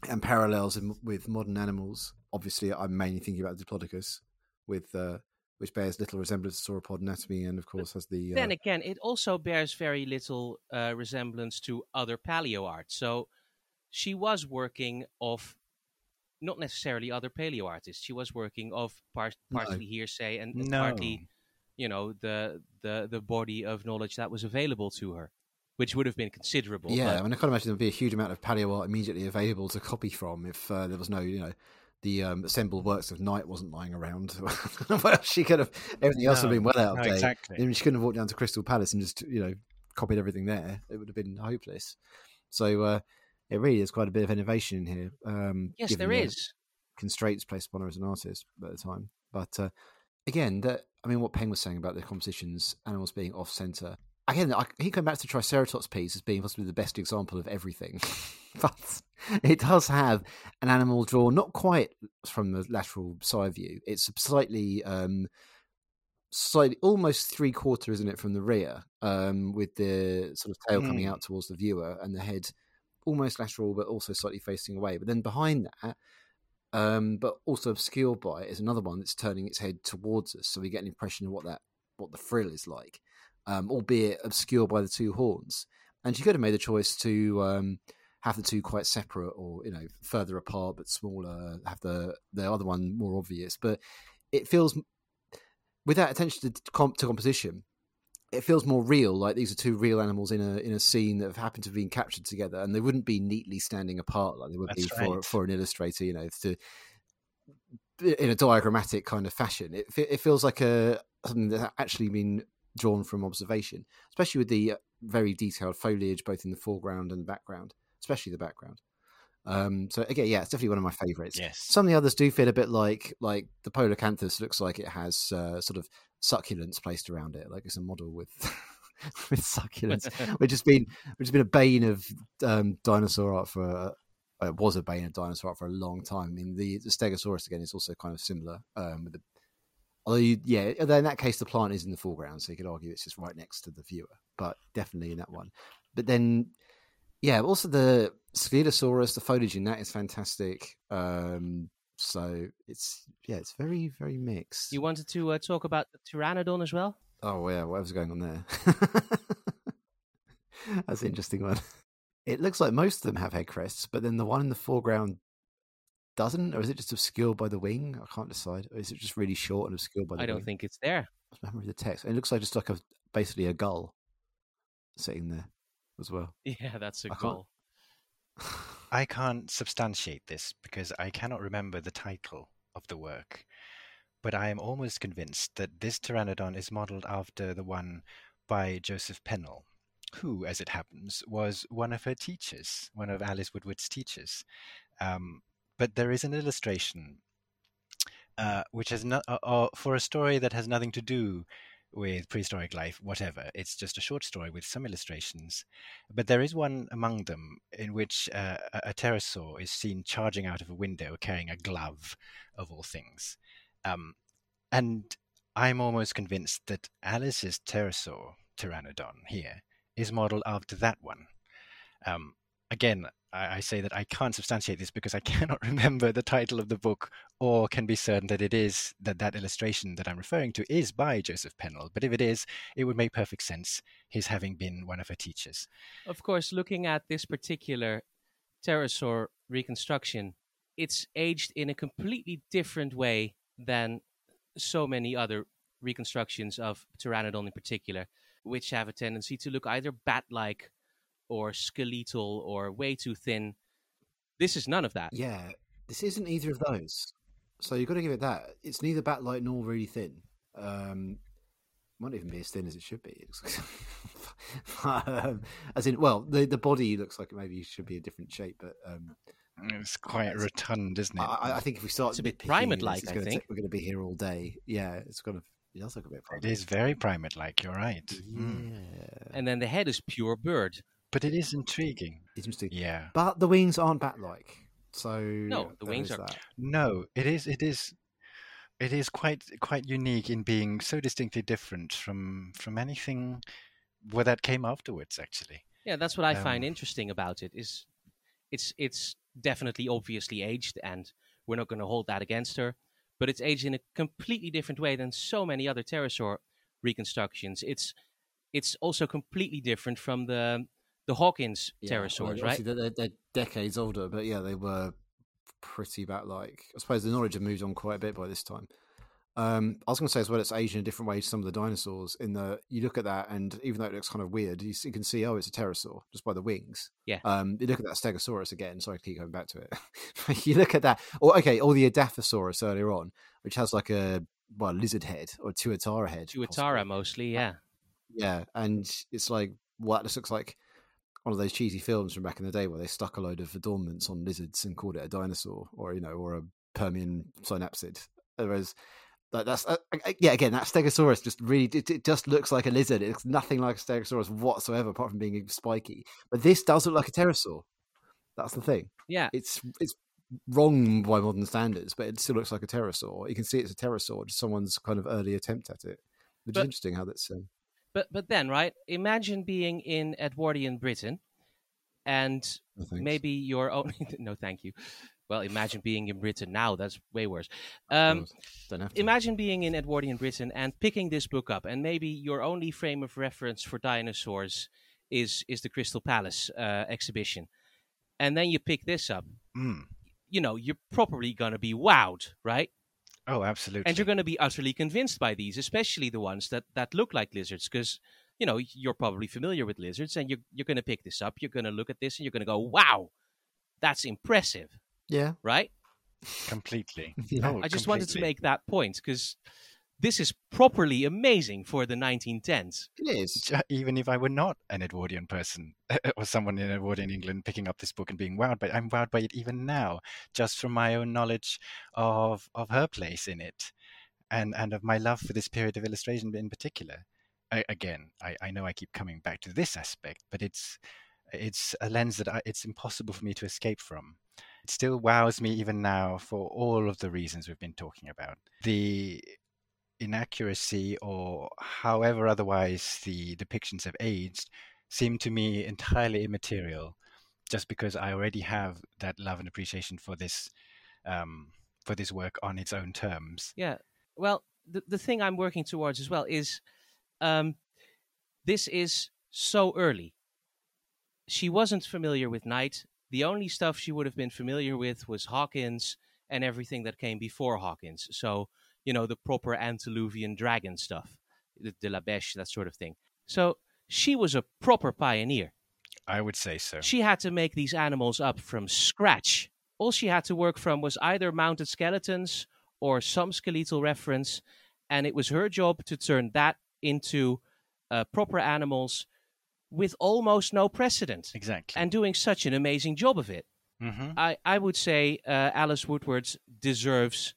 and parallels in, with modern animals. Obviously, I'm mainly thinking about Diplodocus, with uh, which bears little resemblance to sauropod anatomy, and of course has the uh,
Then again, it also bears very little uh, resemblance to other paleo art. So she was working of not necessarily other paleo artists. She was working of par-
No.
partly hearsay and, and
no,
partly, you know, the, the the body of knowledge that was available to her, which would have been considerable.
Yeah, I mean, I can't imagine there'd be a huge amount of paleo art immediately available to copy from if uh, there was no, you know, the um, assembled works of Knight wasn't lying around. well, she could have everything else would have been well out of
no,
date.
exactly.
I mean, she couldn't have walked down to Crystal Palace and just, you know, copied everything there. It would have been hopeless. So uh, it really is quite a bit of innovation in here. Um,
yes, there
the
is.
constraints placed upon her as an artist at the time. But uh, again, that I mean, what Peng was saying about the compositions, animals being off center. Again, I, he came back to the Triceratops piece as being possibly the best example of everything. but it does have an animal drawn not quite from the lateral side view. It's slightly, um, slightly, almost three quarter, isn't it, from the rear, um, with the sort of tail coming
Mm.
out towards the viewer and the head almost lateral, but also slightly facing away. But then behind that, um, but also obscured by it is another one that's turning its head towards us, so we get an impression of what that what the frill is like, um, albeit obscured by the two horns. And she could have made the choice to um, have the two quite separate, or you know, further apart but smaller. Have the the other one more obvious, but it feels without attention to, comp- to composition. It feels more real, like these are two real animals in a in a scene that have happened to have been captured together, and they wouldn't be neatly standing apart like they would
That's
be for
right.
for an illustrator, you know, to in a diagrammatic kind of fashion. It it feels like a something that's actually been drawn from observation, especially with the uh, very detailed foliage both in the foreground and the background, especially the background. Um, so again, yeah, it's definitely one of my favourites.
Yes.
Some of the others do feel a bit like like the Polacanthus looks like it has uh, sort of succulents placed around it, like it's a model with with succulents, which has been which has been a bane of um, dinosaur art for. Uh, it was a bane of dinosaur art for a long time. I mean, the, the Stegosaurus again is also kind of similar. Um, with the, although, you, yeah, although in that case the plant is in the foreground, so you could argue it's just right next to the viewer. But definitely in that one. But then, yeah, also the Scelidosaurus, the foliage in that is fantastic. Um, so it's yeah, it's very very mixed.
You wanted to uh, talk about the Pteranodon as well?
Oh yeah, whatever's going on there. That's an interesting one. It looks like most of them have head crests, but then the one in the foreground doesn't, or is it just obscured by the wing? I can't decide. Or is it just really short and obscured by the wing?
I don't
wing?
think it's there.
I remember the text. It looks like just like a basically a gull sitting there as well.
Yeah, that's a
I
goal.
I can't substantiate this because I cannot remember the title of the work, but I am almost convinced that this pteranodon is modeled after the one by Joseph Pennell, who, as it happens, was one of her teachers, one of Alice Woodward's teachers. Um, but there is an illustration uh, which has not uh, uh, for a story that has nothing to do with prehistoric life, whatever. It's just a short story with some illustrations. But there is one among them in which uh, a pterosaur is seen charging out of a window carrying a glove, of all things. Um, and I'm almost convinced that Alice's pterosaur, Pteranodon, here, is modeled after that one. Um, again, I, I, say that I can't substantiate this because I cannot remember the title of the book or can be certain that it is that that illustration that I'm referring to is by Joseph Pennell. But if it is, it would make perfect sense, his having been one of her teachers.
Of course, looking at this particular pterosaur reconstruction, it's aged in a completely different way than so many other reconstructions of Pteranodon in particular, which have a tendency to look either bat like or skeletal or way too thin. This is none of that.
Yeah, this isn't either of those. So you've got to give it that. It's neither bat like nor really thin. Um, might even be as thin as it should be. um, as in, well, the the body looks like it maybe it should be a different shape, but um,
it's quite rotund, isn't it?
I, I, think if we start,
it's a bit primate-like. I
think we're going to be here all day. Yeah, it's kind of it does look a bit.
Primate. It is very primate-like. You're right.
Yeah. Mm.
And then the head is pure bird.
But it is intriguing.
It's interesting.
Yeah.
But the wings aren't bat-like. So
no, the wings are.
That.
No, it is. It is. It is quite quite unique in being so distinctly different from from anything where that came afterwards. Actually.
Yeah, that's what I um, find interesting about it. Is it's it's definitely obviously aged, and we're not going to hold that against her. But it's aged in a completely different way than so many other pterosaur reconstructions. It's it's also completely different from the the Hawkins yeah, pterosaurs, right?
They're, they're, decades older, but yeah, they were pretty bat-like. I suppose the knowledge had moved on quite a bit by this time. Um, I was going to say as well, it's aged in a different way to some of the dinosaurs. In the you look at that, and even though it looks kind of weird, you, you can see oh, it's a pterosaur just by the wings.
Yeah.
Um, you look at that Stegosaurus again. Sorry to keep going back to it. you look at that, or okay, or the Edaphosaurus earlier on, which has like a well lizard head or tuatara head.
Tuatara mostly, yeah.
Yeah, and it's like what this looks like one of those cheesy films from back in the day where they stuck a load of adornments on lizards and called it a dinosaur or you know or a Permian synapsid. Whereas like that's uh, yeah again that Stegosaurus just really it, it, just looks like a lizard. It's nothing like a Stegosaurus whatsoever apart from being spiky. But this does look like a pterosaur. That's the thing.
Yeah,
it's it's wrong by modern standards, but it still looks like a pterosaur. You can see it's a pterosaur, just someone's kind of early attempt at it. Which but, is interesting how that's. Um...
But but then right, imagine being in Edwardian Britain, and
no,
maybe your own. no, thank you. Well, imagine being in Britain now. That's way worse. Um, imagine being in Edwardian Britain and picking this book up, and maybe your only frame of reference for dinosaurs is is the Crystal Palace uh, exhibition, and then you pick this up.
Mm.
You know, you're probably gonna be wowed, right?
Oh, absolutely.
And you're going to be utterly convinced by these, especially the ones that that look like lizards, because you know you're probably familiar with lizards, and you're you're going to pick this up. You're going to look at this, and you're going to go, "Wow, that's impressive."
Yeah.
Right?
Completely.
yeah. Oh, I just completely. wanted to make that point because this is properly amazing for the 1910s.
It is.
Even if I were not an Edwardian person or someone in Edwardian England picking up this book and being wowed by it, I'm wowed by it even now, just from my own knowledge of, of her place in it and, and of my love for this period of illustration in particular. I, again, I, I know I keep coming back to this aspect, but it's it's a lens that I, it's impossible for me to escape from it still wows me even now for all of the reasons we've been talking about. The inaccuracy or however otherwise the depictions have aged seem to me entirely immaterial just because I already have that love and appreciation for this um, for this work on its own terms.
Yeah. Well, the the thing I'm working towards as well is um, this is so early. She wasn't familiar with Knight. The only stuff she would have been familiar with was Hawkins and everything that came before Hawkins. So, you know, the proper antediluvian dragon stuff, the De La Beche, that sort of thing. So she was a proper pioneer.
I would say so.
She had to make these animals up from scratch. All she had to work from was either mounted skeletons or some skeletal reference, and it was her job to turn that into uh, proper animals with almost no precedent.
Exactly.
And doing such an amazing job of it.
Mm-hmm.
I, I would say uh, Alice Woodward deserves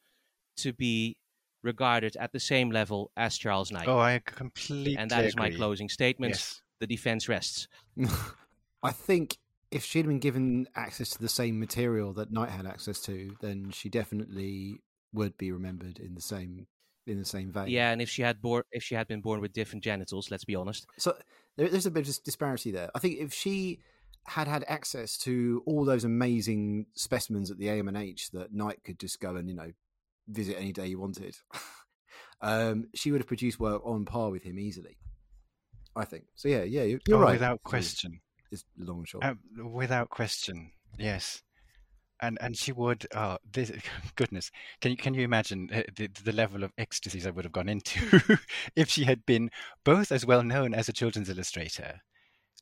to be regarded at the same level as Charles Knight.
Oh, I completely
And that is
agree.
my closing statement.
Yes.
The defense rests.
I think if she'd been given access to the same material that Knight had access to, then she definitely would be remembered in the same in the same vein.
Yeah, and if she had born if she had been born with different genitals, let's be honest.
So there, there's a bit of disparity there. I think if she had had access to all those amazing specimens at the AMNH that Knight could just go and you know visit any day he wanted, um, she would have produced work on par with him easily. I think so. Yeah, yeah, you're, you're
oh,
right.
Without question.
It's long and short.
Uh, without question, yes. And and she would. Oh, this goodness! Can you can you imagine uh, the the level of ecstasies I would have gone into if she had been both as well known as a children's illustrator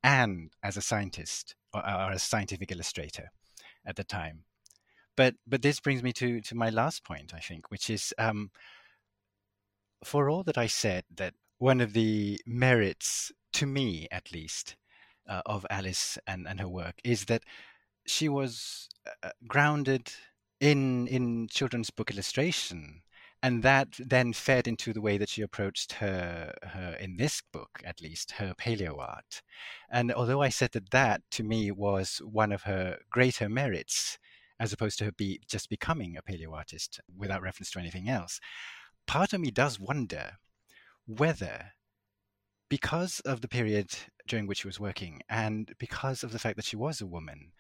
and as a scientist or, or a scientific illustrator at the time. But but this brings me to to my last point, I think, which is um, for all that I said that one of the merits, to me at least, uh, of Alice and, and her work is that she was uh, grounded in in children's book illustration and that then fed into the way that she approached her, her in this book at least her paleo art. And although i said that that to me was one of her greater merits as opposed to her be just becoming a paleo artist without reference to anything else part of me does wonder whether because of the period during which she was working and because of the fact that she was a woman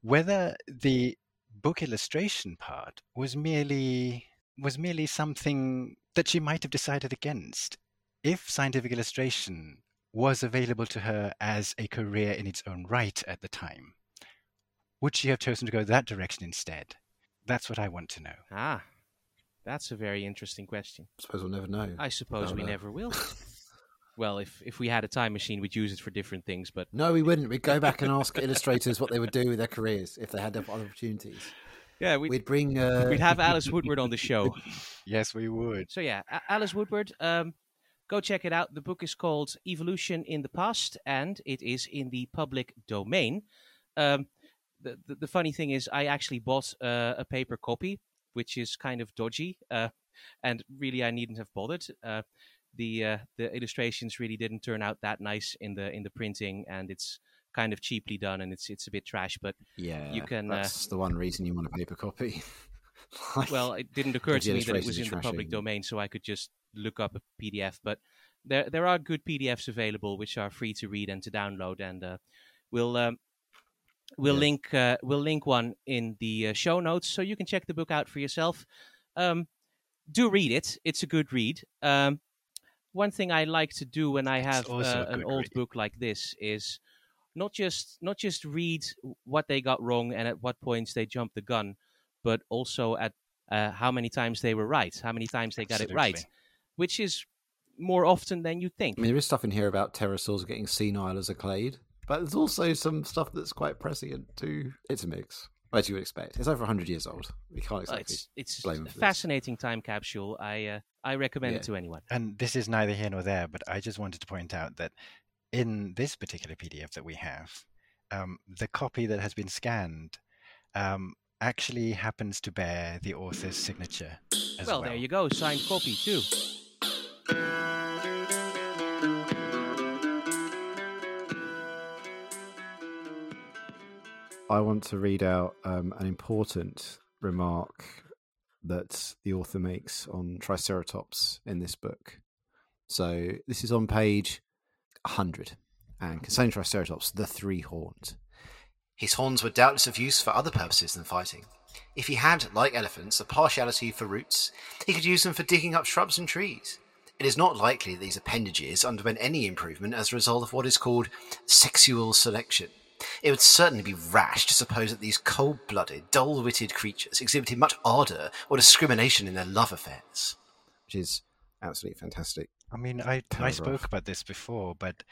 whether the book illustration part was merely was merely something that she might have decided against if scientific illustration was available to her as a career in its own right at the time. Would she have chosen to go that direction instead? That's what I want to know.
Ah, that's a very interesting question.
I suppose we'll never know.
I suppose we
no.
never will. well, if if we had a time machine, we'd use it for different things. But
No, we wouldn't. We'd go back and ask illustrators what they would do with their careers if they had other opportunities.
yeah, we'd,
We'd bring. Uh...
we'd have Alice Woodward on the show.
Yes, we would.
So yeah, A- Alice Woodward. Um, go check it out. The book is called Evolution in the Past, and it is in the public domain. Um, the, the the funny thing is, I actually bought uh, a paper copy, which is kind of dodgy, uh, and really I needn't have bothered. Uh, the uh, the illustrations really didn't turn out that nice in the in the printing, and it's kind of cheaply done, and it's it's a bit trash. But
Yeah,
You can, uh,
That's the one reason you want a paper copy. Like,
well, it didn't occur to me that it was in the public domain, so I could just look up a PDF. But there there are good PDFs available, which are free to read and to download, and uh, we'll. Um, We'll
Yeah.
link uh, we'll link one in the uh, show notes, so you can check the book out for yourself. Um, do read it; it's a good read. Um, one thing I like to do when I have uh, an old
read.
book like this is not just not just read what they got wrong and at what points they jumped the gun, but also at uh, how many times they were right, how many times they got it right, which is more often than you think.
I mean, there is stuff in here about pterosaurs getting senile as a clade, but there's also some stuff that's quite prescient too. It's a mix, as you would expect. It's over 100 years old. We can't
Well,
exactly.
it's it's
blame 'em
a
for this.
fascinating time capsule. I uh, I recommend it to anyone.
And this is neither here nor there, but I just wanted to point out that in this particular PDF that we have, um, the copy that has been scanned um, actually happens to bear the author's signature as
well,
well.
there you go, signed copy too.
I want to read out um, an important remark that the author makes on Triceratops in this book. So this is on page 100 and concerning Triceratops, the three horns. His horns were doubtless of use for other purposes than fighting. If he had, like elephants, a partiality for roots, he could use them for digging up shrubs and trees. It is not likely that these appendages underwent any improvement as a result of what is called sexual selection. It would certainly be rash to suppose that these cold blooded, dull witted creatures exhibited much ardour or discrimination in their love affairs. Which is absolutely fantastic.
I mean, I, I spoke about this before, but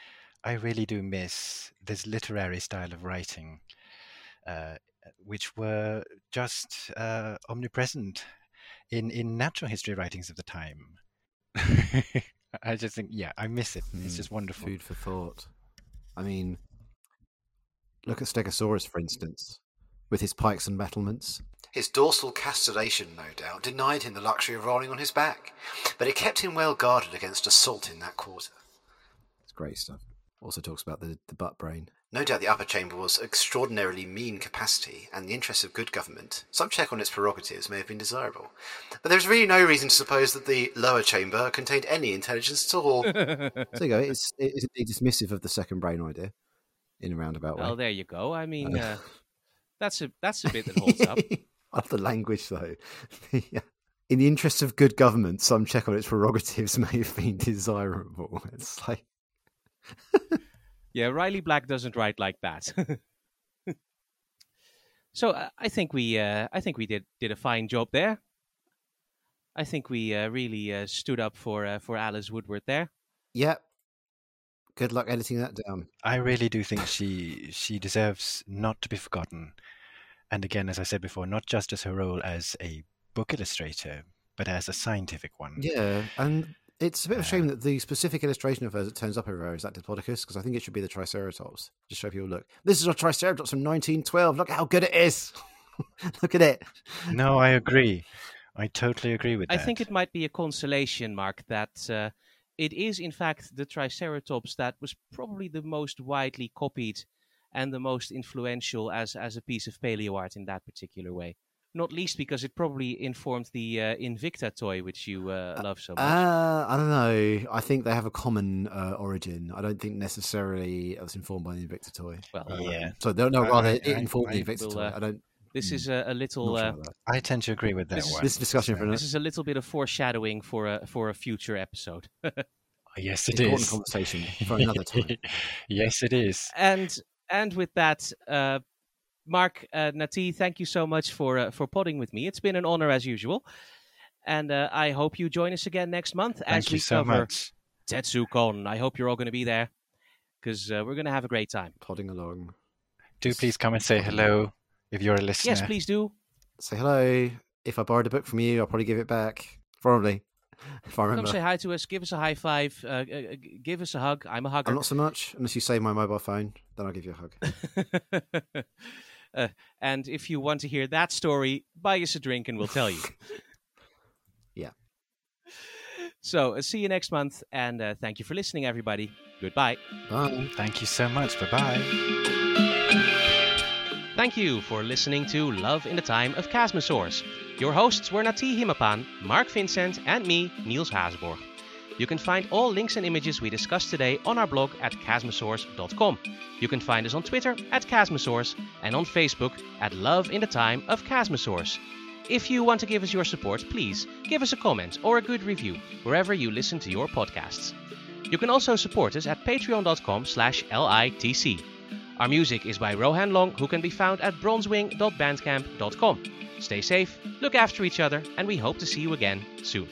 I really do miss this literary style of writing, uh, which were just uh, omnipresent in, in natural history writings of the time. I just think, yeah, I miss it. It's
Mm,
just wonderful.
Food for thought. I mean, look at Stegosaurus, for instance, with his pikes and battlements. His dorsal castellation, no doubt, denied him the luxury of rolling on his back, but it kept him well guarded against assault in that quarter. It's great stuff. Also talks about the, the butt brain. No doubt the upper chamber was extraordinarily mean capacity, and the interests of good government, some check on its prerogatives may have been desirable. But there's really no reason to suppose that the lower chamber contained any intelligence at all. So there you go. It's, it's indeed dismissive of the second brain idea. In a roundabout way.
Oh, there you go. I mean,
Uh,
uh, that's a that's a bit that holds up.
of the language, though. In the interest of good government, some check on its prerogatives may have been desirable. It's like,
Yeah, Riley Black doesn't write like that. so uh, I think we uh, I think we did did a fine job there. I think we uh, really uh, stood up for uh, for Alice Woodward there.
yeah. Good luck editing that down.
I really do think she she deserves not to be forgotten. And again, as I said before, not just as her role as a book illustrator, but as a scientific one.
Yeah, and it's a bit of a shame that the specific illustration of her that turns up everywhere is that Diplodocus, because I think it should be the Triceratops. Just show people, look, this is a Triceratops from 1912. Look how good it is. look at it.
No, I agree. I totally agree with
I
that.
I think it might be a consolation, Mark, that uh, it is in fact the Triceratops that was probably the most widely copied and the most influential as as a piece of paleo art in that particular way. Not least because it probably informed the uh, Invicta toy, which you uh, love so much.
Uh, I don't know. I think they have a common uh, origin. I don't think necessarily it was informed by the Invicta toy.
well,
Yeah.
So no, no
I-
rather
I-
it informed
I
the Invicta
will,
toy.
uh,
I don't.
This
Hmm.
is a, a little.
Sure
Uh.
I tend to agree with that
This
one.
This discussion for
So-
this is a little bit of foreshadowing for a for a future episode.
Yes, it
Important
is.
conversation for another time.
yes, it is.
and and with that, uh, Mark uh, Natee, thank you so much for uh, for podding with me. It's been an honor as usual, and uh, I hope you join us again next month as
Thank
we
so
cover
much.
TetZooCon. I hope you're all going to be there because uh, we're going to have a great time.
Plodding along.
Do please come and say hello if you're a listener.
Yes, please do.
Say hello. If I borrowed a book from you, I'll probably give it back. Probably. If I remember.
Come
remember.
say hi to us. Give us a high five. Uh, uh, give us a hug. I'm a hugger.
I'm not so much, unless you save my mobile phone, then I'll give you a hug.
uh, and if you want to hear that story, buy us a drink and we'll tell you.
Yeah.
So, uh, see you next month, and uh, thank you for listening, everybody. Goodbye.
Bye.
Thank you so much. Bye bye.
Thank you for listening to Love in the Time of Chasmosaurs. Your hosts were Natee Himmapaan, Mark Vincent, and me, Niels Haasborg. You can find all links and images we discussed today on our blog at chasmosaurs.com. You can find us on Twitter at Chasmosaurs and on Facebook at Love in the Time of Chasmosaurs. If you want to give us your support, please give us a comment or a good review wherever you listen to your podcasts. You can also support us at patreon.com slash LITC. Our music is by Rohan Long, who can be found at bronzewing.bandcamp.com. Stay safe, look after each other, and we hope to see you again soon.